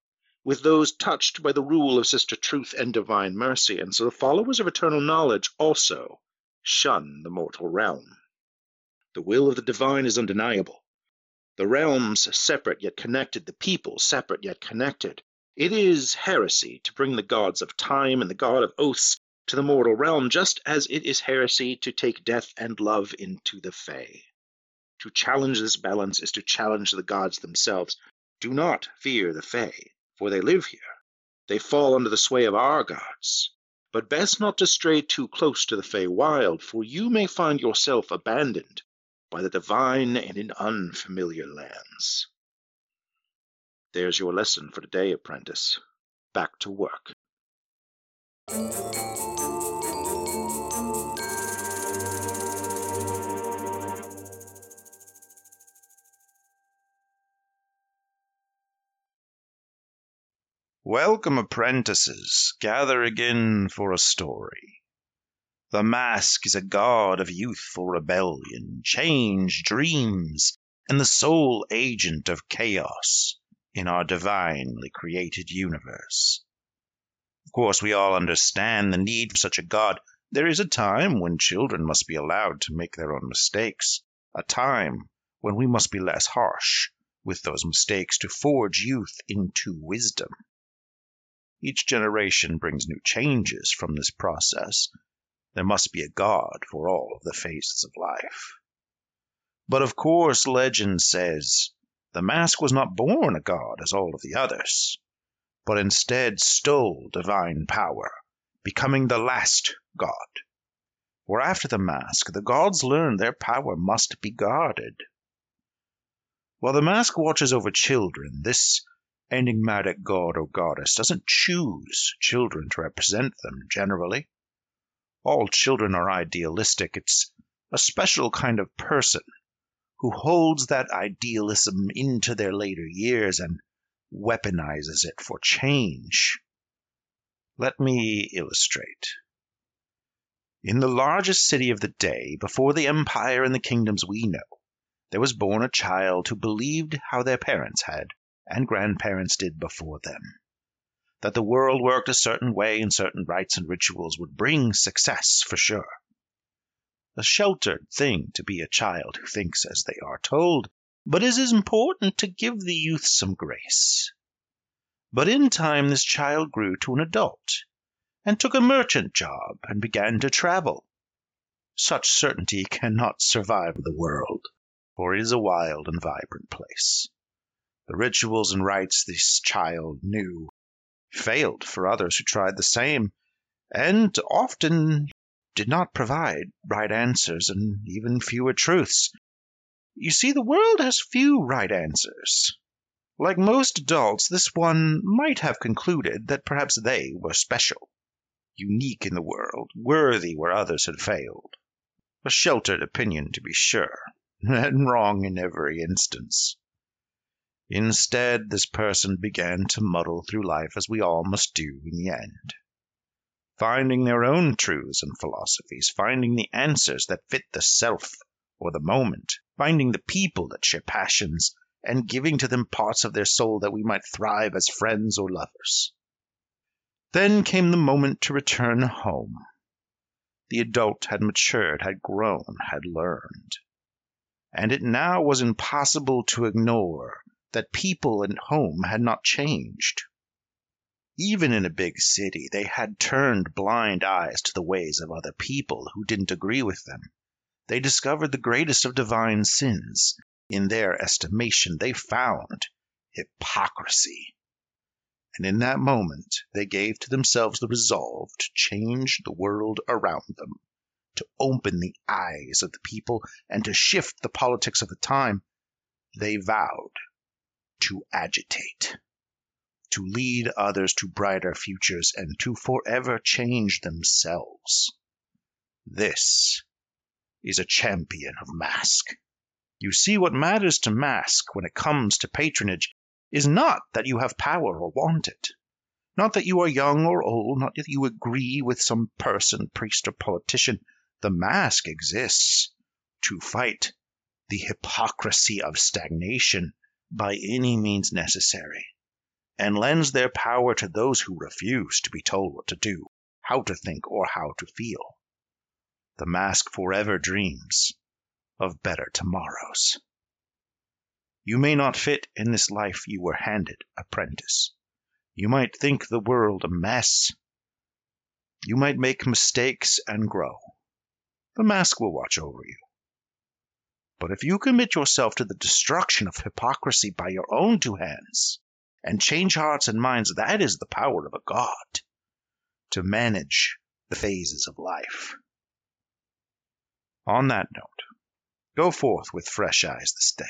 with those touched by the rule of Sister Truth and Divine Mercy, and so the followers of eternal knowledge also shun the mortal realm. The will of the divine is undeniable. The realms separate yet connected, the people separate yet connected. It is heresy to bring the gods of time and the god of oaths to the mortal realm, just as it is heresy to take death and love into the Fae. To challenge this balance is to challenge the gods themselves. Do not fear the Fae, for they live here. They fall under the sway of our gods. But best not to stray too close to the Fey wild, for you may find yourself abandoned by the divine and in unfamiliar lands. There's your lesson for today, apprentice. Back to work. Welcome, apprentices. Gather again for a story. The mask is a god of youthful rebellion, change, dreams, and the sole agent of chaos in our divinely created universe. Of course, we all understand the need for such a god. There is a time when children must be allowed to make their own mistakes, a time when we must be less harsh with those mistakes to forge youth into wisdom. Each generation brings new changes from this process. There must be a God for all of the phases of life. But of course, legend says the mask was not born a god as all of the others, but instead stole divine power, becoming the last god. For after the mask, the gods learned their power must be guarded. While the mask watches over children, this enigmatic god or goddess doesn't choose children to represent them generally. All children are idealistic. It's a special kind of person who holds that idealism into their later years and weaponizes it for change. Let me illustrate. In the largest city of the day, before the empire and the kingdoms we know, there was born a child who believed how their parents had and grandparents did before them. That the world worked a certain way and certain rites and rituals would bring success for sure. A sheltered thing to be a child who thinks as they are told, but it is important to give the youth some grace. But in time this child grew to an adult, and took a merchant job and began to travel. Such certainty cannot survive the world, for it is a wild and vibrant place. The rituals and rites this child knew failed for others who tried the same, and often did not provide right answers and even fewer truths. You see, the world has few right answers. Like most adults, this one might have concluded that perhaps they were special, unique in the world, worthy where others had failed. A sheltered opinion, to be sure. *laughs* and wrong in every instance. Instead, this person began to muddle through life as we all must do in the end, finding their own truths and philosophies, finding the answers that fit the self or the moment, finding the people that share passions, and giving to them parts of their soul that we might thrive as friends or lovers. Then came the moment to return home. The adult had matured, had grown, had learned. And it now was impossible to ignore that people and home had not changed. Even in a big city, they had turned blind eyes to the ways of other people who didn't agree with them. They discovered the greatest of divine sins. In their estimation, they found hypocrisy. And in that moment, they gave to themselves the resolve to change the world around them, to open the eyes of the people, and to shift the politics of the time. They vowed to agitate, to lead others to brighter futures, and to forever change themselves. This is a champion of Mask. You see, what matters to Mask when it comes to patronage is not that you have power or want it, not that you are young or old, not that you agree with some person, priest, or politician. The Mask exists to fight the hypocrisy of stagnation by any means necessary, and lends their power to those who refuse to be told what to do, how to think, or how to feel. The mask forever dreams of better tomorrows. You may not fit in this life you were handed, apprentice. You might think the world a mess. You might make mistakes and grow. The mask will watch over you. But if you commit yourself to the destruction of hypocrisy by your own two hands, and change hearts and minds, that is the power of a God to manage the phases of life. On that note, go forth with fresh eyes this day.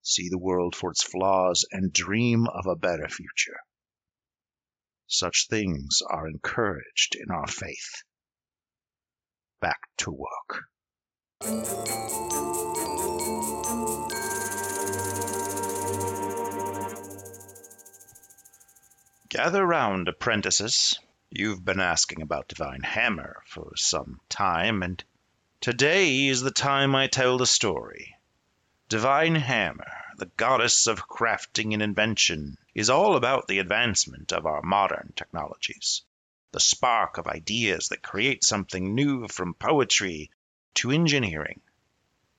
See the world for its flaws and dream of a better future. Such things are encouraged in our faith. Back to work. Gather round, apprentices. You've been asking about Divine Hammer for some time, and today is the time I tell the story. Divine Hammer, the goddess of crafting and invention, is all about the advancement of our modern technologies. The spark of ideas that create something new from poetry to engineering.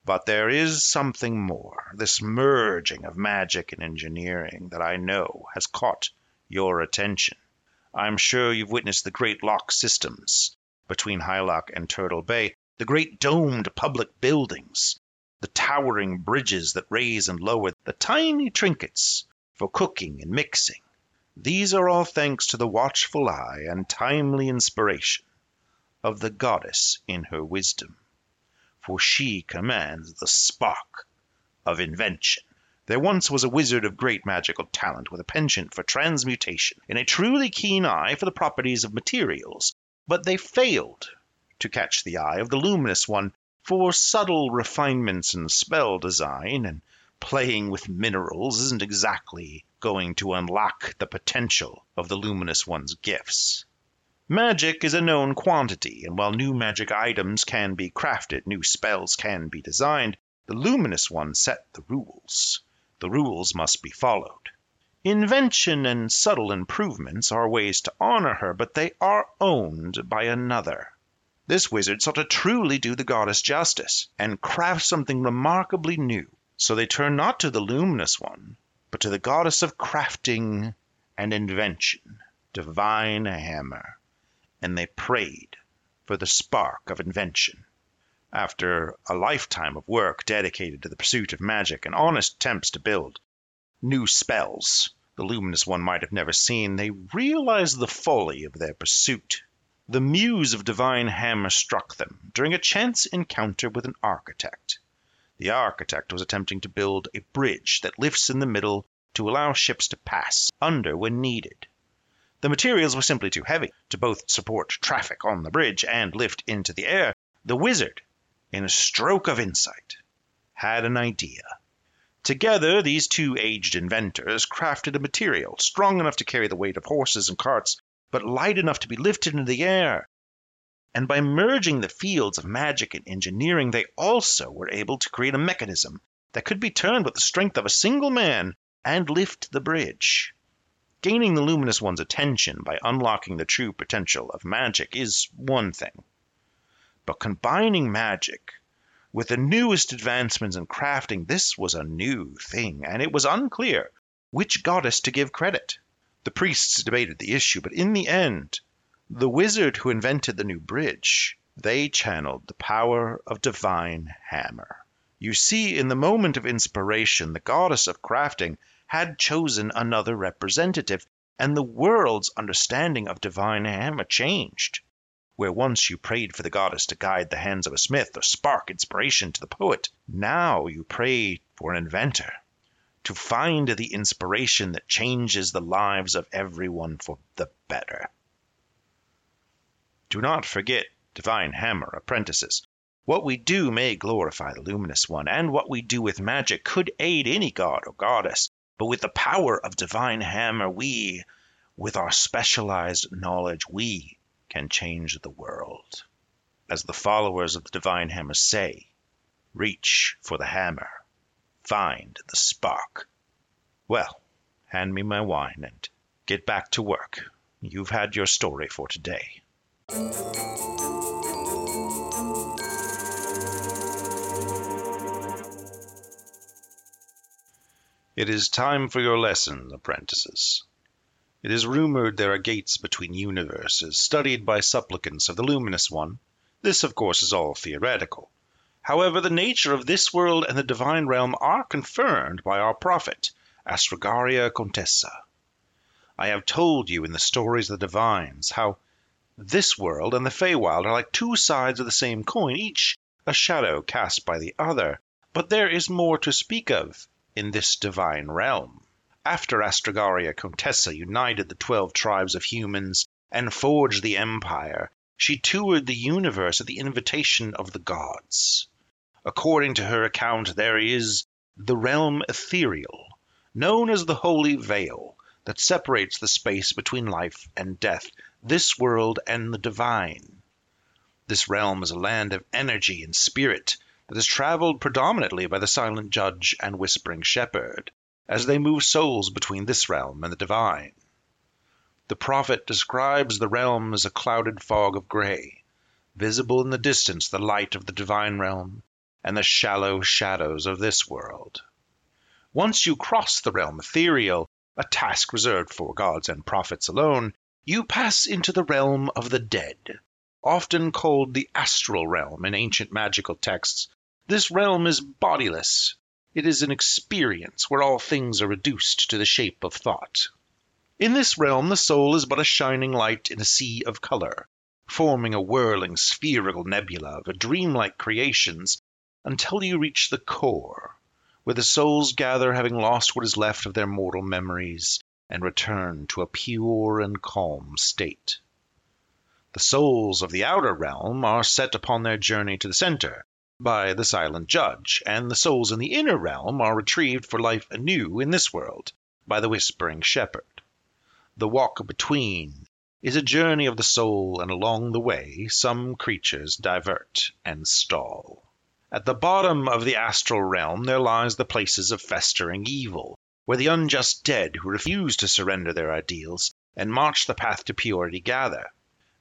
But there is something more, this merging of magic and engineering that I know has caught your attention. I'm sure you've witnessed the great lock systems between Hylock and Turtle Bay, the great domed public buildings, the towering bridges that raise and lower, the tiny trinkets for cooking and mixing. These are all thanks to the watchful eye and timely inspiration of the goddess in her wisdom for she commands the spark of invention. There once was a wizard of great magical talent with a penchant for transmutation and a truly keen eye for the properties of materials, but they failed to catch the eye of the luminous one for subtle refinements in spell design and playing with minerals isn't exactly going to unlock the potential of the luminous one's gifts. Magic is a known quantity, and while new magic items can be crafted, new spells can be designed, the luminous one set the rules. The rules must be followed. Invention and subtle improvements are ways to honor her, but they are owned by another. This wizard sought to truly do the goddess justice, and craft something remarkably new. So they turned not to the luminous one, but to the goddess of crafting and invention, divine hammer and they prayed for the spark of invention. After a lifetime of work dedicated to the pursuit of magic and honest attempts to build new spells the luminous one might have never seen, they realized the folly of their pursuit. The muse of divine hammer struck them during a chance encounter with an architect. The architect was attempting to build a bridge that lifts in the middle to allow ships to pass under when needed. The materials were simply too heavy to both support traffic on the bridge and lift into the air. The wizard, in a stroke of insight, had an idea. Together, these two aged inventors crafted a material strong enough to carry the weight of horses and carts, but light enough to be lifted into the air. And by merging the fields of magic and engineering, they also were able to create a mechanism that could be turned with the strength of a single man and lift the bridge. Gaining the Luminous One's attention by unlocking the true potential of magic is one thing. But combining magic with the newest advancements in crafting, this was a new thing, and it was unclear which goddess to give credit. The priests debated the issue, but in the end, the wizard who invented the new bridge, they channeled the power of divine hammer. You see, in the moment of inspiration, the goddess of crafting had chosen another representative, and the world's understanding of divine hammer changed. Where once you prayed for the goddess to guide the hands of a smith or spark inspiration to the poet, now you pray for an inventor to find the inspiration that changes the lives of everyone for the better. Do not forget, Divine Hammer apprentices. What we do may glorify the Luminous One, and what we do with magic could aid any god or goddess. But with the power of Divine Hammer, we, with our specialized knowledge, we can change the world. As the followers of the Divine Hammer say, reach for the hammer, find the spark. Well, hand me my wine and get back to work. You've had your story for today. It is time for your lesson, apprentices. It is rumored there are gates between universes, studied by supplicants of the Luminous One. This, of course, is all theoretical. However, the nature of this world and the divine realm are confirmed by our prophet, Astrogaria Contessa. I have told you in the stories of the divines how this world and the Feywild are like two sides of the same coin, each a shadow cast by the other. But there is more to speak of in this divine realm. After Astrogaria Contessa united the twelve tribes of humans and forged the empire, she toured the universe at the invitation of the gods. According to her account, there is the realm ethereal, known as the Holy Veil, that separates the space between life and death, this world and the divine. This realm is a land of energy and spirit that is traveled predominantly by the silent judge and whispering shepherd as they move souls between this realm and the divine. The prophet describes the realm as a clouded fog of gray, visible in the distance the light of the divine realm and the shallow shadows of this world. Once you cross the realm ethereal, a task reserved for gods and prophets alone, you pass into the realm of the dead, often called the astral realm in ancient magical texts. This realm is bodiless, it is an experience where all things are reduced to the shape of thought. In this realm, the soul is but a shining light in a sea of color, forming a whirling spherical nebula of dreamlike creations until you reach the core, where the souls gather having lost what is left of their mortal memories and return to a pure and calm state. The souls of the outer realm are set upon their journey to the center, by the silent judge, and the souls in the inner realm are retrieved for life anew in this world by the whispering shepherd. The walk between is a journey of the soul, and along the way some creatures divert and stall. At the bottom of the astral realm there lies the places of festering evil, where the unjust dead who refuse to surrender their ideals and march the path to purity gather.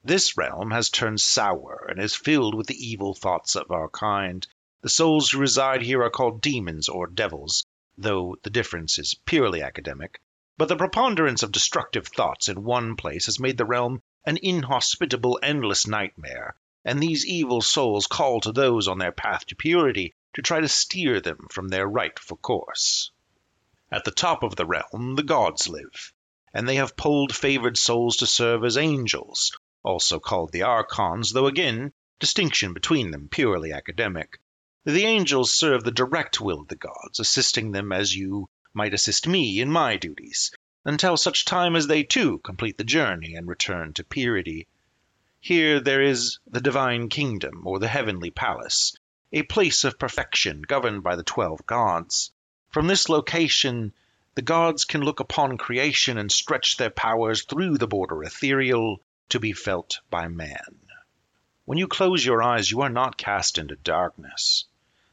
This realm has turned sour and is filled with the evil thoughts of our kind. The souls who reside here are called demons or devils, though the difference is purely academic. But the preponderance of destructive thoughts in one place has made the realm an inhospitable, endless nightmare, and these evil souls call to those on their path to purity to try to steer them from their rightful course. At the top of the realm the gods live, and they have pulled favored souls to serve as angels, also called the archons, though again, distinction between them purely academic. The angels serve the direct will of the gods, assisting them as you might assist me in my duties, until such time as they too complete the journey and return to purity. Here there is the divine kingdom, or the heavenly palace, a place of perfection governed by the twelve gods. From this location, the gods can look upon creation and stretch their powers through the border ethereal to be felt by man. When you close your eyes, you are not cast into darkness.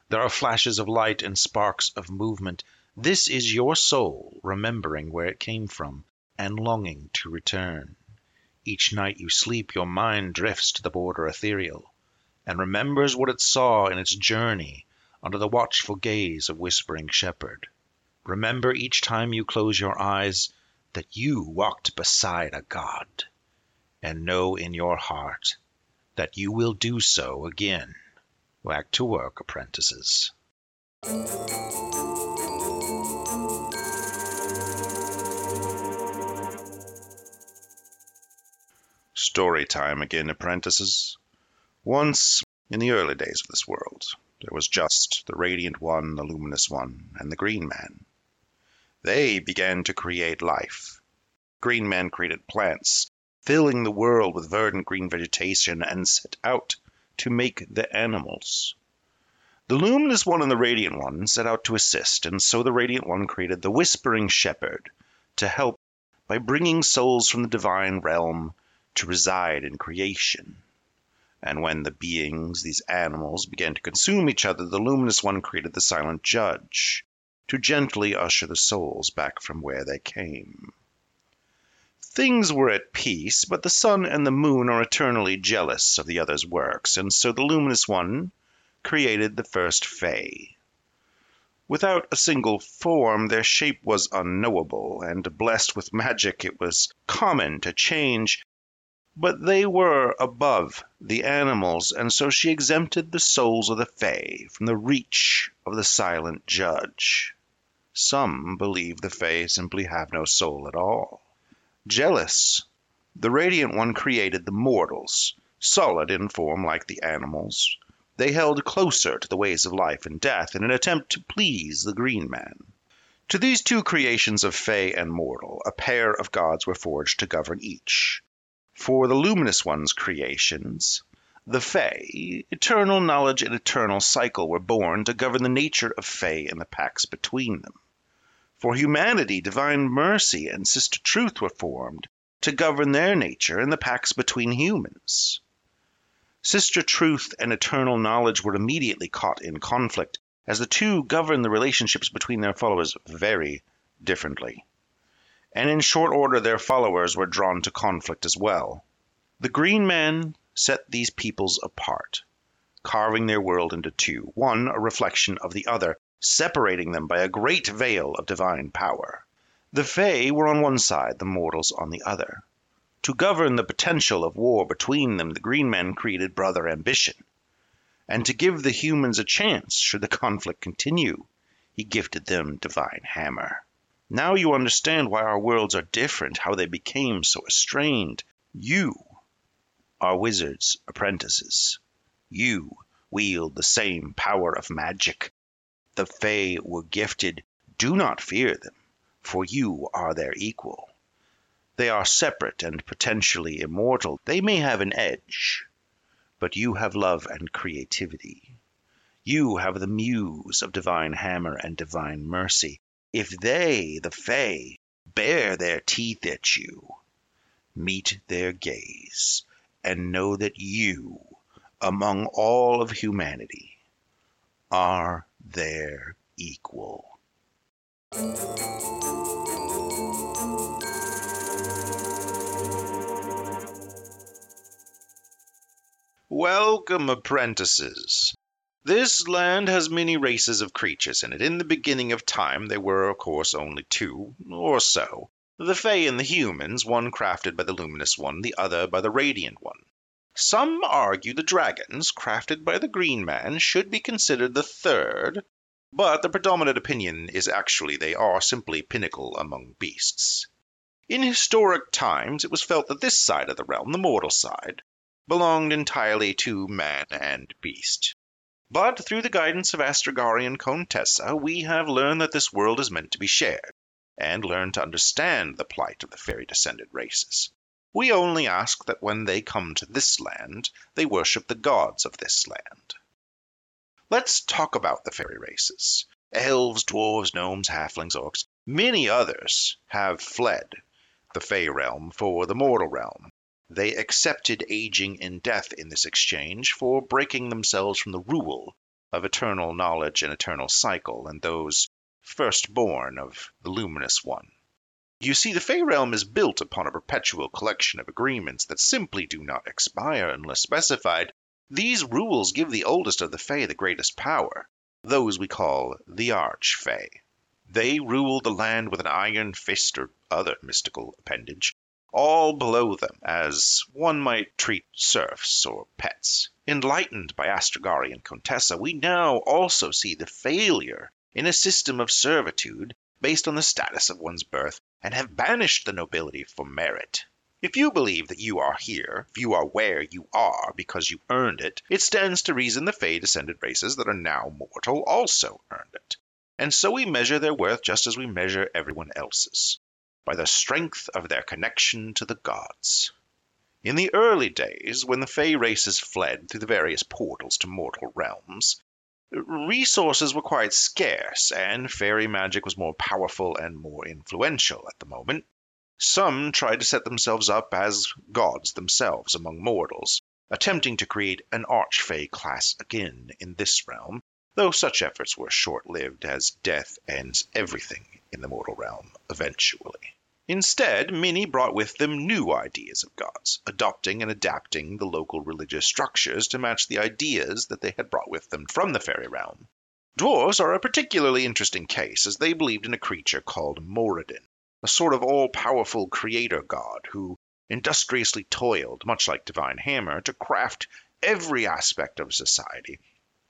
There are flashes of light and sparks of movement. This is your soul remembering where it came from and longing to return. Each night you sleep, your mind drifts to the border ethereal and remembers what it saw in its journey under the watchful gaze of whispering shepherd. Remember each time you close your eyes that you walked beside a god, and know in your heart that you will do so again. Back to work, apprentices. Story time again, apprentices. Once, in the early days of this world, there was just the Radiant One, the Luminous One, and the Green Man. They began to create life. Green Man created plants, filling the world with verdant green vegetation, and set out to make the animals. The Luminous One and the Radiant One set out to assist, and so the Radiant One created the Whispering Shepherd to help by bringing souls from the divine realm to reside in creation. And when the beings, these animals, began to consume each other, the Luminous One created the Silent Judge to gently usher the souls back from where they came. Things were at peace, but the sun and the moon are eternally jealous of the other's works, and so the Luminous One created the first Fae. Without a single form, their shape was unknowable, and blessed with magic, it was common to change but they were above the animals, and so she exempted the souls of the Fae from the reach of the silent judge. Some believe the Fae simply have no soul at all. Jealous, the Radiant One created the mortals, solid in form like the animals. They held closer to the ways of life and death in an attempt to please the Green Man. To these two creations of Fae and mortal, a pair of gods were forged to govern each. For the Luminous One's creations, the Fae, eternal knowledge and eternal cycle were born to govern the nature of Fae and the pacts between them. For humanity, divine mercy and sister truth were formed to govern their nature and the pacts between humans. Sister truth and eternal knowledge were immediately caught in conflict, as the two governed the relationships between their followers very differently and in short order their followers were drawn to conflict as well. The Green Men set these peoples apart, carving their world into two, one a reflection of the other, separating them by a great veil of divine power. The Fae were on one side, the mortals on the other. To govern the potential of war between them, the Green Men created Brother Ambition. And to give the humans a chance, should the conflict continue, he gifted them Divine Hammer. Now you understand why our worlds are different, how they became so estranged. You are wizards' apprentices. You wield the same power of magic. The Fae were gifted. Do not fear them, for you are their equal. They are separate and potentially immortal. They may have an edge, but you have love and creativity. You have the muse of divine hammer and divine mercy. If they, the Fae, bare their teeth at you, meet their gaze, and know that you, among all of humanity, are their equal. Welcome, apprentices. This land has many races of creatures in it. In the beginning of time there were, of course, only two, or so. The Fae and the humans, one crafted by the Luminous One, the other by the Radiant One. Some argue the dragons, crafted by the Green Man, should be considered the third, but the predominant opinion is actually they are simply pinnacle among beasts. In historic times it was felt that this side of the realm, the mortal side, belonged entirely to man and beast. But through the guidance of Astragarian Contessa, we have learned that this world is meant to be shared, and learned to understand the plight of the fairy descended races. We only ask that when they come to this land, they worship the gods of this land. Let's talk about the fairy races. Elves, dwarves, gnomes, halflings, orcs, many others have fled the Fey realm for the mortal realm. They accepted aging and death in this exchange for breaking themselves from the rule of eternal knowledge and eternal cycle and those firstborn of the luminous one. You see, the Fey realm is built upon a perpetual collection of agreements that simply do not expire unless specified. These rules give the oldest of the Fey the greatest power, those we call the Arch Fey. They rule the land with an iron fist or other mystical appendage, all below them, as one might treat serfs or pets. Enlightened by Astragarian Contessa, we now also see the failure in a system of servitude based on the status of one's birth and have banished the nobility for merit. If you believe that you are here, if you are where you are because you earned it, it stands to reason the Fey descended races that are now mortal also earned it. And so we measure their worth just as we measure everyone else's by the strength of their connection to the gods. In the early days, when the Fey races fled through the various portals to mortal realms, resources were quite scarce, and fairy magic was more powerful and more influential at the moment. Some tried to set themselves up as gods themselves among mortals, attempting to create an archfey class again in this realm, though such efforts were short lived as death ends everything in the mortal realm eventually. Instead, many brought with them new ideas of gods, adopting and adapting the local religious structures to match the ideas that they had brought with them from the fairy realm. Dwarves are a particularly interesting case, as they believed in a creature called Moradin, a sort of all powerful creator god who industriously toiled, much like Divine Hammer, to craft every aspect of society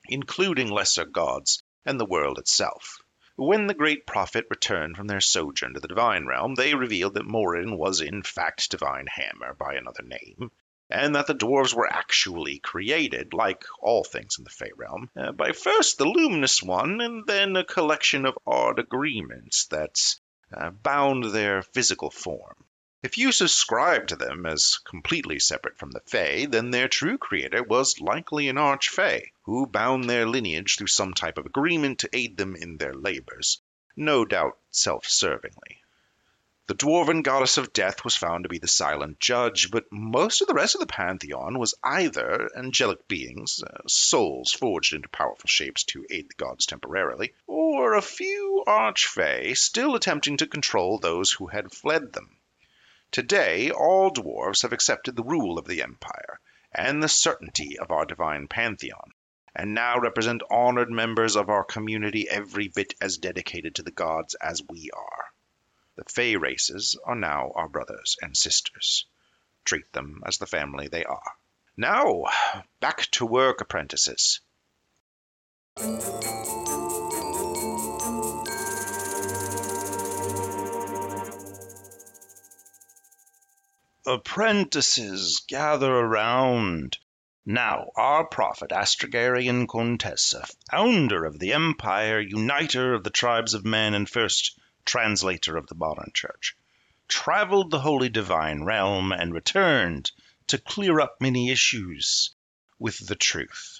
including lesser gods and the world itself. When the great prophet returned from their sojourn to the divine realm, they revealed that Moradin was in fact Divine Hammer by another name, and that the dwarves were actually created, like all things in the Fey realm, uh, by first the Luminous One, and then a collection of odd agreements that uh, bound their physical form. If you subscribe to them as completely separate from the Fae, then their true creator was likely an arch-Fae, who bound their lineage through some type of agreement to aid them in their labors, no doubt self-servingly. The dwarven goddess of death was found to be the silent judge, but most of the rest of the pantheon was either angelic beings, uh, souls forged into powerful shapes to aid the gods temporarily, or a few arch-Fae still attempting to control those who had fled them. Today, all dwarves have accepted the rule of the Empire and the certainty of our divine pantheon, and now represent honored members of our community every bit as dedicated to the gods as we are. The Fey races are now our brothers and sisters. Treat them as the family they are. Now, back to work, apprentices. Apprentices, gather around. Now, our prophet, Astragarian Contessa, founder of the empire, uniter of the tribes of men, and first translator of the modern church, traveled the holy divine realm and returned to clear up many issues with the truth.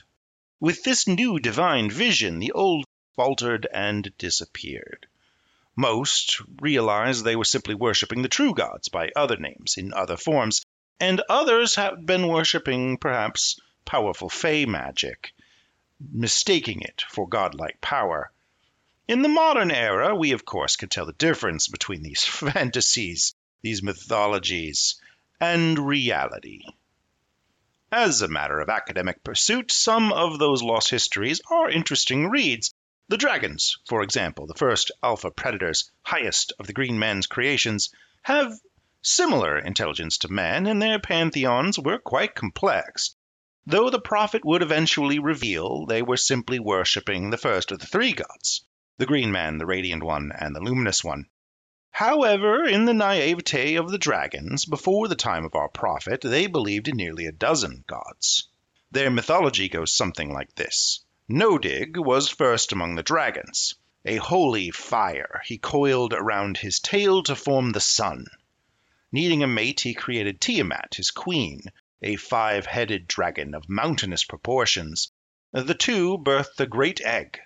With this new divine vision, the old faltered and disappeared. Most realized they were simply worshiping the true gods by other names in other forms, and others had been worshiping perhaps powerful fey magic, mistaking it for godlike power. In the modern era, we of course can tell the difference between these *laughs* fantasies, these mythologies, and reality. As a matter of academic pursuit, some of those lost histories are interesting reads, the dragons, for example, the first alpha predators, highest of the green man's creations, have similar intelligence to man, and their pantheons were quite complex, though the prophet would eventually reveal they were simply worshipping the first of the three gods the green man, the radiant one, and the luminous one. However, in the naivete of the dragons, before the time of our prophet, they believed in nearly a dozen gods. Their mythology goes something like this. Nodig was first among the dragons. A holy fire he coiled around his tail to form the sun. Needing a mate, he created Tiamat, his queen, a five headed dragon of mountainous proportions. The two birthed a great egg.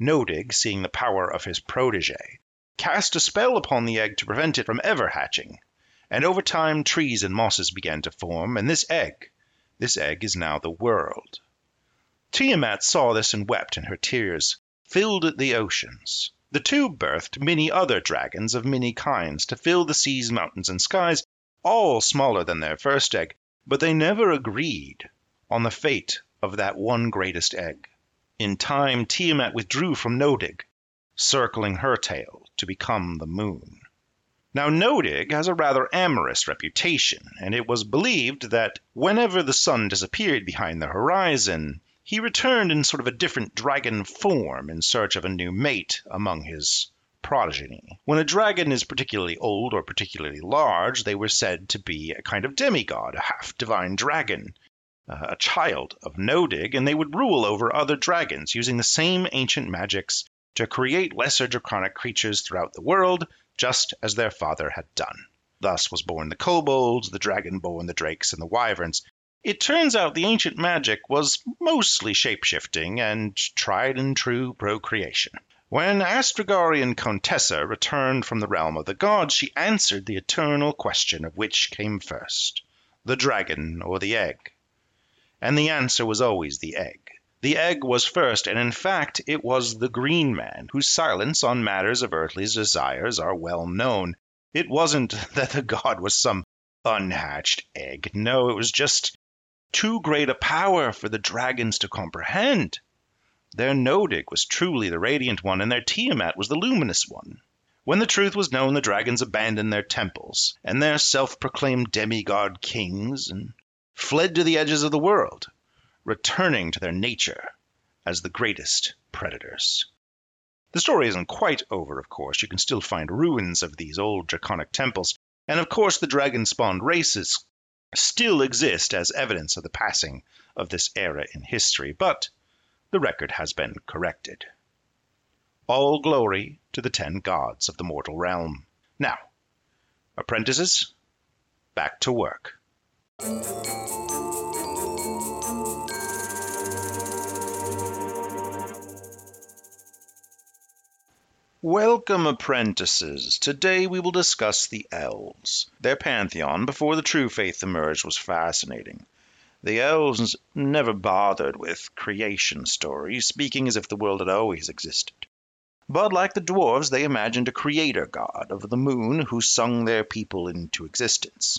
Nodig, seeing the power of his protege, cast a spell upon the egg to prevent it from ever hatching, and over time trees and mosses began to form, and this egg, this egg is now the world. Tiamat saw this and wept, and her tears filled the oceans. The two birthed many other dragons of many kinds to fill the seas, mountains, and skies, all smaller than their first egg, but they never agreed on the fate of that one greatest egg. In time, Tiamat withdrew from Nodig, circling her tail to become the moon. Now, Nodig has a rather amorous reputation, and it was believed that whenever the sun disappeared behind the horizon, he returned in sort of a different dragon form in search of a new mate among his progeny. When a dragon is particularly old or particularly large, they were said to be a kind of demigod, a half divine dragon, uh, a child of Nodig, and they would rule over other dragons using the same ancient magics to create lesser draconic creatures throughout the world, just as their father had done. Thus was born the kobolds, the dragonborn, the drakes, and the wyverns, it turns out the ancient magic was mostly shapeshifting and tried and true procreation. When Astragarian Contessa returned from the realm of the gods, she answered the eternal question of which came first, the dragon or the egg. And the answer was always the egg. The egg was first, and in fact it was the green man, whose silence on matters of earthly desires are well known. It wasn't *laughs* that the god was some unhatched egg. No, it was just too great a power for the dragons to comprehend. Their Nodig was truly the radiant one, and their Tiamat was the luminous one. When the truth was known, the dragons abandoned their temples and their self proclaimed demigod kings and fled to the edges of the world, returning to their nature as the greatest predators. The story isn't quite over, of course. You can still find ruins of these old draconic temples, and of course, the dragon spawned races still exist as evidence of the passing of this era in history, but the record has been corrected. All glory to the ten gods of the mortal realm. Now, apprentices, back to work. Welcome, apprentices. Today we will discuss the elves. Their pantheon before the true faith emerged was fascinating. The elves never bothered with creation stories, speaking as if the world had always existed. But like the dwarves, they imagined a creator god of the moon who sung their people into existence.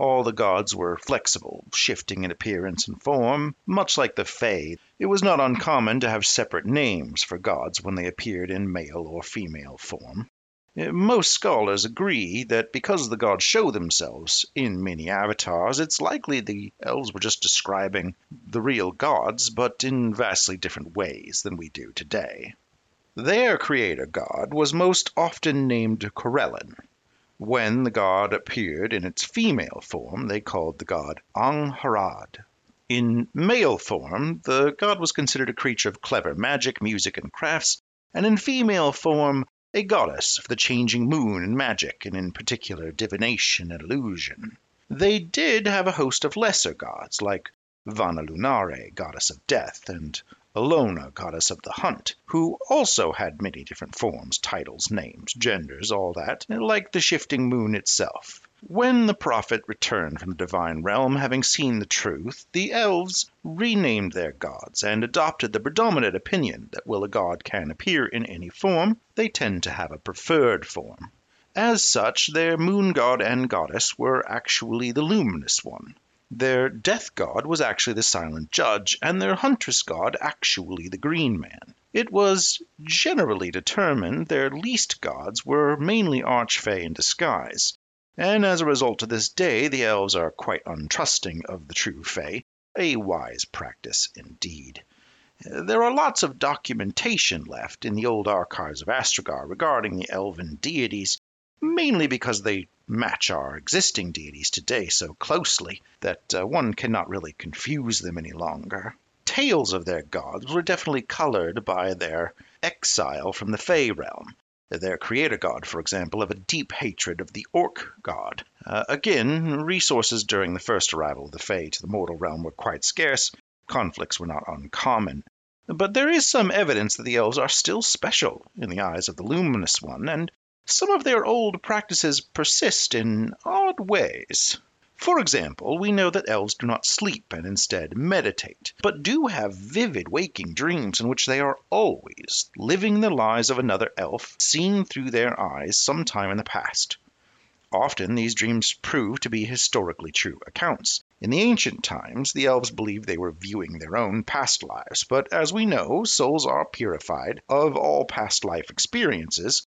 All the gods were flexible, shifting in appearance and form, much like the Fae. It was not uncommon to have separate names for gods when they appeared in male or female form. Eh, most scholars agree that because the gods show themselves in many avatars, it's likely the elves were just describing the real gods, but in vastly different ways than we do today. Their creator god was most often named Corellon, when the god appeared in its female form, they called the god Angharad. In male form, the god was considered a creature of clever magic, music, and crafts, and in female form, a goddess of the changing moon and magic, and in particular divination and illusion. They did have a host of lesser gods, like Vanalunare, goddess of death, and Alona, goddess of the hunt, who also had many different forms, titles, names, genders, all that, like the shifting moon itself. When the prophet returned from the divine realm, having seen the truth, the elves renamed their gods and adopted the predominant opinion that while a god can appear in any form, they tend to have a preferred form. As such, their moon god and goddess were actually the luminous one. Their death god was actually the silent judge, and their huntress god actually the green man. It was generally determined their least gods were mainly archfey in disguise, and as a result to this day the elves are quite untrusting of the true fey, a wise practice indeed. There are lots of documentation left in the old archives of Astragar regarding the elven deities, mainly because they match our existing deities today so closely that uh, one cannot really confuse them any longer. Tales of their gods were definitely colored by their exile from the Fey realm. Their creator god, for example, of a deep hatred of the Orc god. Uh, again, resources during the first arrival of the Fey to the mortal realm were quite scarce, conflicts were not uncommon. But there is some evidence that the elves are still special in the eyes of the Luminous One, and some of their old practices persist in odd ways. For example, we know that elves do not sleep and instead meditate, but do have vivid waking dreams in which they are always living the lives of another elf seen through their eyes some time in the past. Often these dreams prove to be historically true accounts. In the ancient times, the elves believed they were viewing their own past lives, but as we know, souls are purified of all past life experiences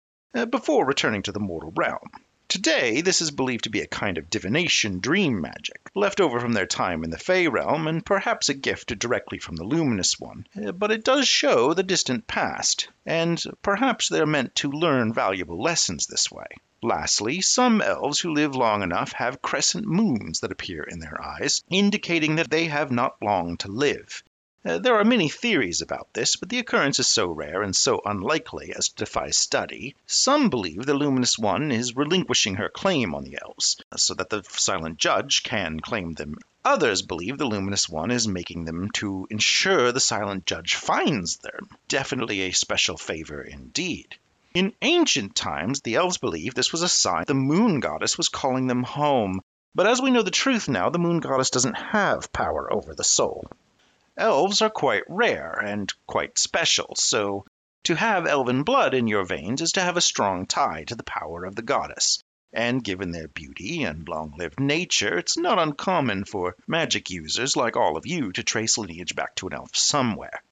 before returning to the mortal realm. Today, this is believed to be a kind of divination dream magic, left over from their time in the Fey realm and perhaps a gift directly from the Luminous One. Uh, but it does show the distant past, and perhaps they're meant to learn valuable lessons this way. Lastly, some elves who live long enough have crescent moons that appear in their eyes, indicating that they have not long to live. Uh, there are many theories about this, but the occurrence is so rare and so unlikely as to defy study. Some believe the Luminous One is relinquishing her claim on the elves, so that the Silent Judge can claim them. Others believe the Luminous One is making them to ensure the Silent Judge finds them. Definitely a special favor indeed. In ancient times, the elves believed this was a sign the moon goddess was calling them home. But as we know the truth now, the moon goddess doesn't have power over the soul. Elves are quite rare and quite special, so to have elven blood in your veins is to have a strong tie to the power of the goddess. And given their beauty and long lived nature, it's not uncommon for magic users like all of you to trace lineage back to an elf somewhere.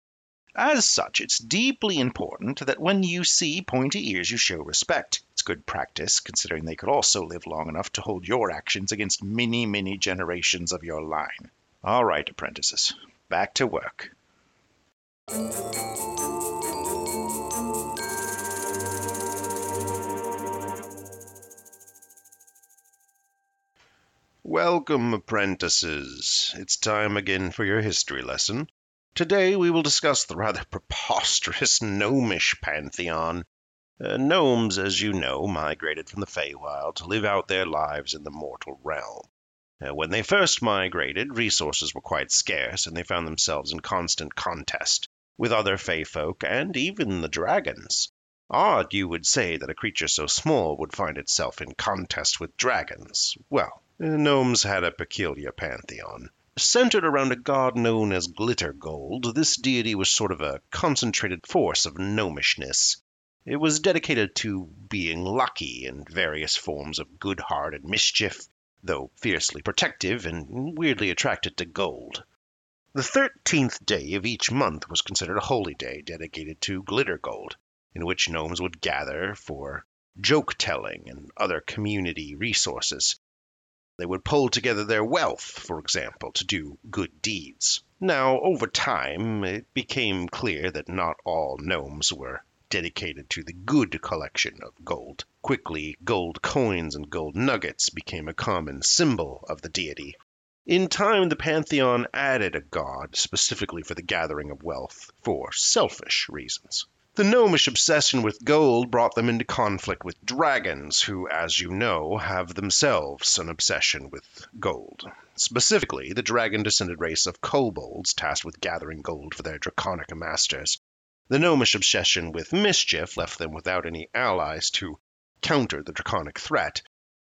As such, it's deeply important that when you see pointy ears, you show respect. It's good practice, considering they could also live long enough to hold your actions against many, many generations of your line. All right, apprentices, back to work. Welcome, apprentices. It's time again for your history lesson. Today we will discuss the rather *laughs* preposterous gnomish pantheon. Uh, gnomes, as you know, migrated from the Feywild to live out their lives in the mortal realm. Uh, when they first migrated, resources were quite scarce, and they found themselves in constant contest with other Fey folk and even the dragons. Odd, you would say, that a creature so small would find itself in contest with dragons. Well, gnomes had a peculiar pantheon. Centered around a god known as Glitter Gold, this deity was sort of a concentrated force of gnomishness. It was dedicated to being lucky in various forms of good heart and mischief, though fiercely protective and weirdly attracted to gold. The thirteenth day of each month was considered a holy day dedicated to Glitter Gold, in which gnomes would gather for joke telling and other community resources. They would pull together their wealth, for example, to do good deeds. Now, over time, it became clear that not all gnomes were dedicated to the good collection of gold. Quickly, gold coins and gold nuggets became a common symbol of the deity. In time, the pantheon added a god specifically for the gathering of wealth for selfish reasons. The gnomish obsession with gold brought them into conflict with dragons, who, as you know, have themselves an obsession with gold. Specifically, the dragon descended race of kobolds tasked with gathering gold for their draconic masters. The gnomish obsession with mischief left them without any allies to counter the draconic threat,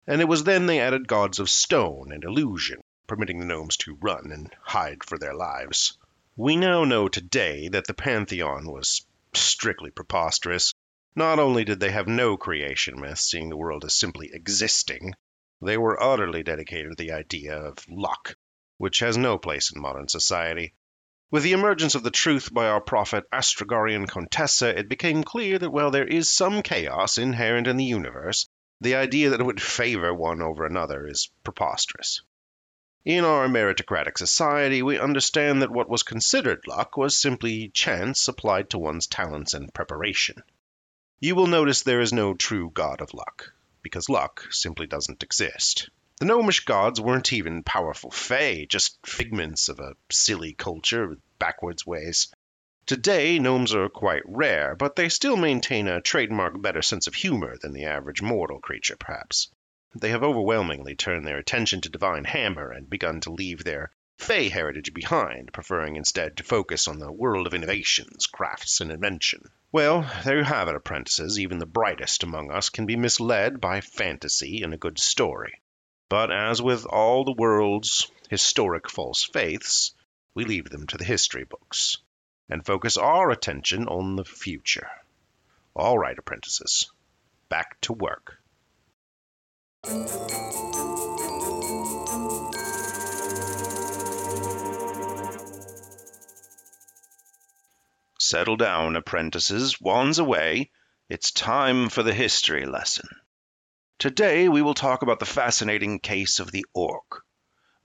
and it was then they added gods of stone and illusion, permitting the gnomes to run and hide for their lives. We now know today that the pantheon was strictly preposterous. Not only did they have no creation myth, seeing the world as simply existing, they were utterly dedicated to the idea of luck, which has no place in modern society. With the emergence of the truth by our prophet Astragarian Contessa, it became clear that while there is some chaos inherent in the universe, the idea that it would favor one over another is preposterous. In our meritocratic society, we understand that what was considered luck was simply chance applied to one's talents and preparation. You will notice there is no true god of luck, because luck simply doesn't exist. The gnomish gods weren't even powerful fae, just figments of a silly culture with backwards ways. Today, gnomes are quite rare, but they still maintain a trademark better sense of humor than the average mortal creature, perhaps. They have overwhelmingly turned their attention to Divine Hammer and begun to leave their Fey heritage behind, preferring instead to focus on the world of innovations, crafts, and invention. Well, there you have it, apprentices. Even the brightest among us can be misled by fantasy and a good story. But as with all the world's historic false faiths, we leave them to the history books and focus our attention on the future. All right, apprentices, back to work. Settle down, apprentices. Wands away. It's time for the history lesson. Today we will talk about the fascinating case of the orc.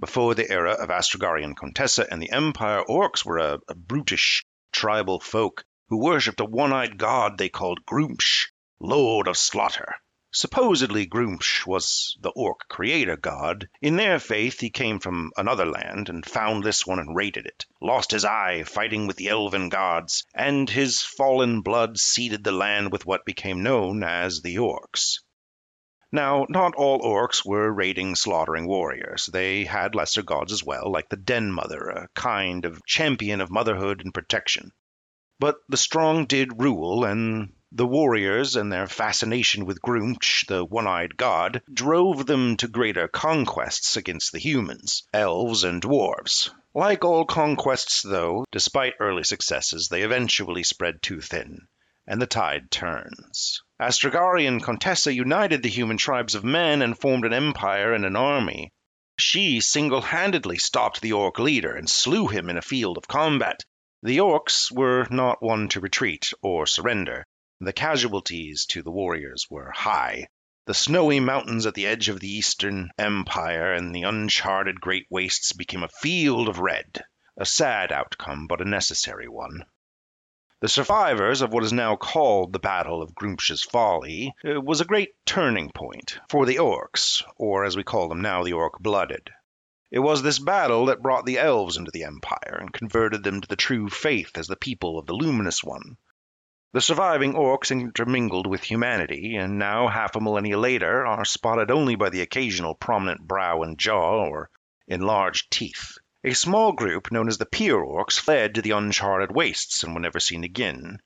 Before the era of Astragarian Contessa and the Empire, orcs were a, a brutish tribal folk who worshipped a one-eyed god they called Gruumsh, Lord of Slaughter. Supposedly, Gruumsh was the orc creator god. In their faith, he came from another land and found this one and raided it, lost his eye fighting with the elven gods, and his fallen blood seeded the land with what became known as the orcs. Now, not all orcs were raiding, slaughtering warriors. They had lesser gods as well, like the Den Mother, a kind of champion of motherhood and protection. But the strong did rule, and the warriors and their fascination with Gruumsh, the one-eyed god, drove them to greater conquests against the humans, elves, and dwarves. Like all conquests, though, despite early successes, they eventually spread too thin, and the tide turns. Astragarian Contessa united the human tribes of men and formed an empire and an army. She single handedly stopped the orc leader and slew him in a field of combat. The orcs were not one to retreat or surrender. The casualties to the warriors were high. The snowy mountains at the edge of the Eastern Empire and the uncharted Great Wastes became a field of red. A sad outcome, but a necessary one. The survivors of what is now called the Battle of Gruumsh's Folly uh, was a great turning point for the Orcs, or as we call them now, the Orc Blooded. It was this battle that brought the elves into the Empire and converted them to the true faith as the people of the Luminous One. The surviving orcs intermingled with humanity, and now, half a millennia later, are spotted only by the occasional prominent brow and jaw or enlarged teeth. A small group, known as the Pure Orcs, fled to the uncharted wastes and were never seen again,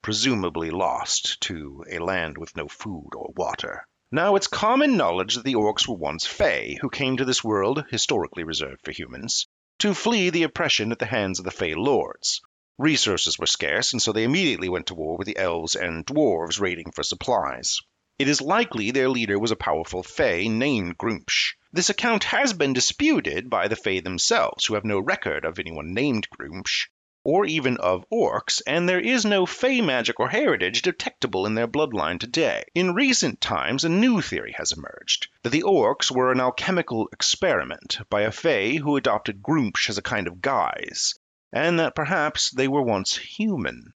presumably lost to a land with no food or water. Now, it's common knowledge that the orcs were once Fey, who came to this world, historically reserved for humans, to flee the oppression at the hands of the Fey lords. Resources were scarce, and so they immediately went to war with the elves and dwarves raiding for supplies. It is likely their leader was a powerful Fey named Gruumsh. This account has been disputed by the Fae themselves, who have no record of anyone named Gruumsh, or even of orcs, and there is no Fey magic or heritage detectable in their bloodline today. In recent times, a new theory has emerged that the orcs were an alchemical experiment by a Fey who adopted Gruumsh as a kind of guise, and that perhaps they were once human.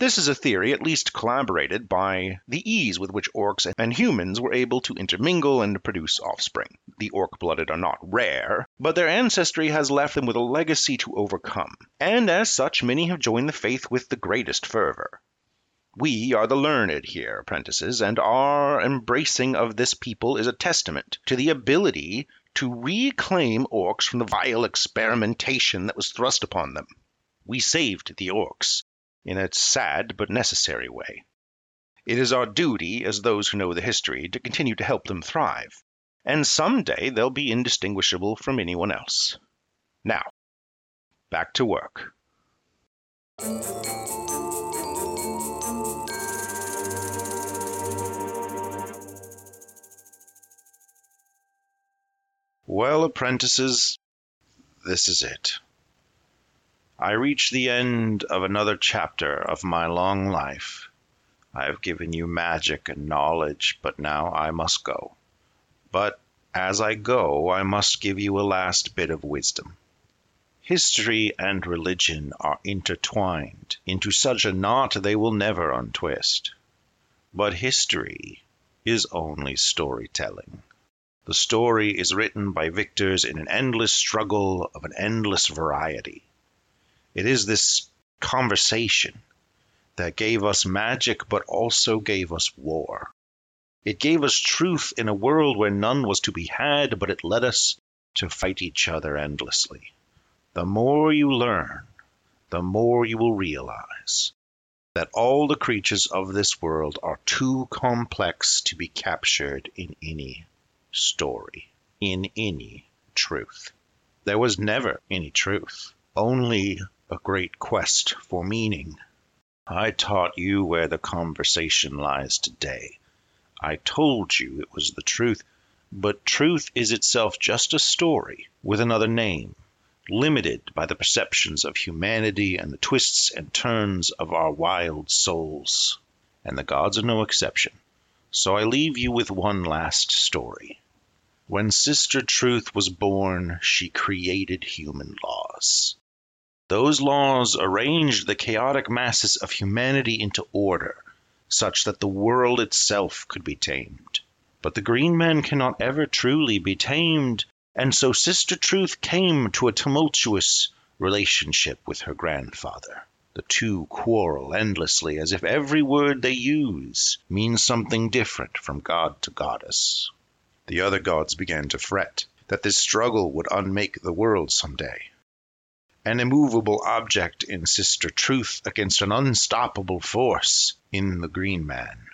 This is a theory at least corroborated by the ease with which orcs and humans were able to intermingle and produce offspring. The orc blooded are not rare, but their ancestry has left them with a legacy to overcome, and as such, many have joined the faith with the greatest fervor. We are the learned here, apprentices, and our embracing of this people is a testament to the ability to reclaim orcs from the vile experimentation that was thrust upon them. We saved the orcs in a sad but necessary way. It is our duty, as those who know the history, to continue to help them thrive, and some day they'll be indistinguishable from anyone else. Now, back to work. Well, apprentices, this is it. I reach the end of another chapter of my long life. I have given you magic and knowledge, but now I must go. But as I go, I must give you a last bit of wisdom. History and religion are intertwined into such a knot they will never untwist. But history is only storytelling. The story is written by victors in an endless struggle of an endless variety. It is this conversation that gave us magic but also gave us war. It gave us truth in a world where none was to be had, but it led us to fight each other endlessly. the more you learn, the more you will realize that all the creatures of this world are too complex to be captured in any story, in any truth. There was never any truth, only a great quest for meaning. I taught you where the conversation lies today. I told you it was the truth, but truth is itself just a story with another name, limited by the perceptions of humanity and the twists and turns of our wild souls. And the gods are no exception. So I leave you with one last story. When Sister Truth was born, she created human laws. Those laws arranged the chaotic masses of humanity into order, such that the world itself could be tamed. But the green man cannot ever truly be tamed and so Sister Truth came to a tumultuous relationship with her grandfather. The two quarrel endlessly as if every word they use means something different from god to goddess. The other gods began to fret that this struggle would unmake the world some day. An immovable object in Sister Truth against an unstoppable force in the Green Man.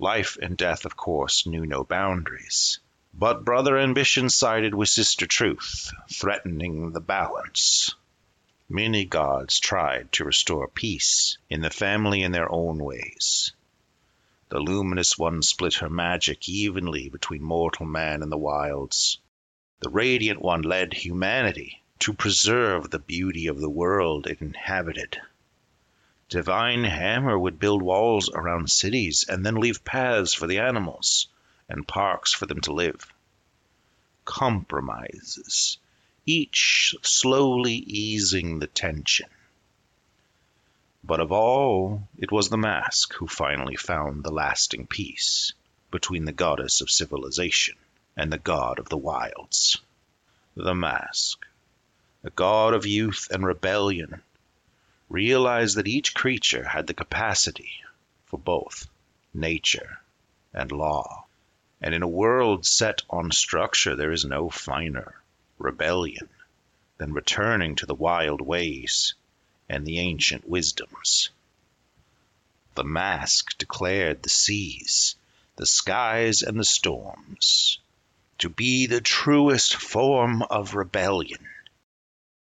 Life and death, of course, knew no boundaries. But Brother Ambition sided with Sister Truth, threatening the balance. Many gods tried to restore peace in the family in their own ways. The luminous one split her magic evenly between mortal man and the wilds. The radiant one led humanity to preserve the beauty of the world it inhabited. Divine Hammer would build walls around cities and then leave paths for the animals and parks for them to live. Compromises, each slowly easing the tension. But of all, it was the mask who finally found the lasting peace between the goddess of civilization and the god of the wilds. The mask, a god of youth and rebellion, realized that each creature had the capacity for both nature and law. And in a world set on structure, there is no finer rebellion than returning to the wild ways and the ancient wisdoms. The mask declared the seas, the skies, and the storms to be the truest form of rebellion,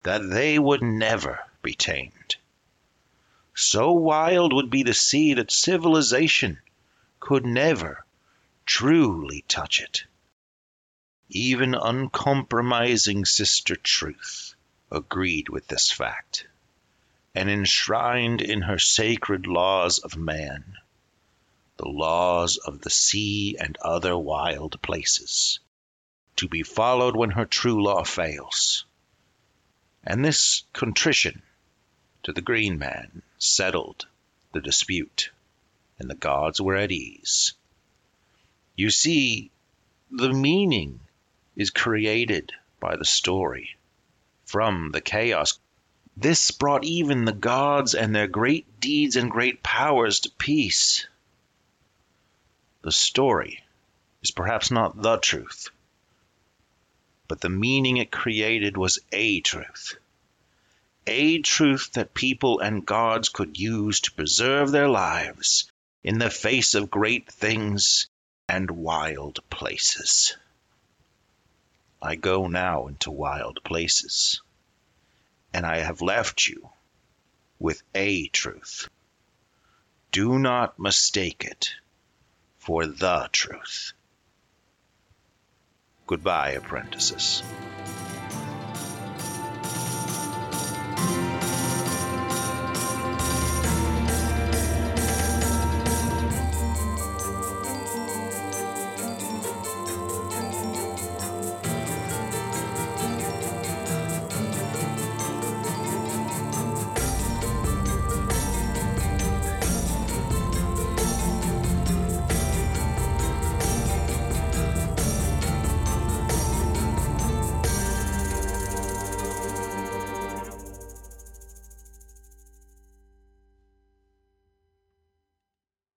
that they would never be tamed. So wild would be the sea that civilization could never truly touch it. Even uncompromising Sister Truth agreed with this fact, and enshrined in her sacred laws of man the laws of the sea and other wild places, to be followed when her true law fails. And this contrition to the Green Man settled the dispute, and the gods were at ease. You see, the meaning is created by the story from the chaos. This brought even the gods and their great deeds and great powers to peace. The story is perhaps not the truth, but the meaning it created was a truth. A truth that people and gods could use to preserve their lives in the face of great things and wild places. I go now into wild places, and I have left you with a truth. Do not mistake it for the truth. Goodbye, apprentices.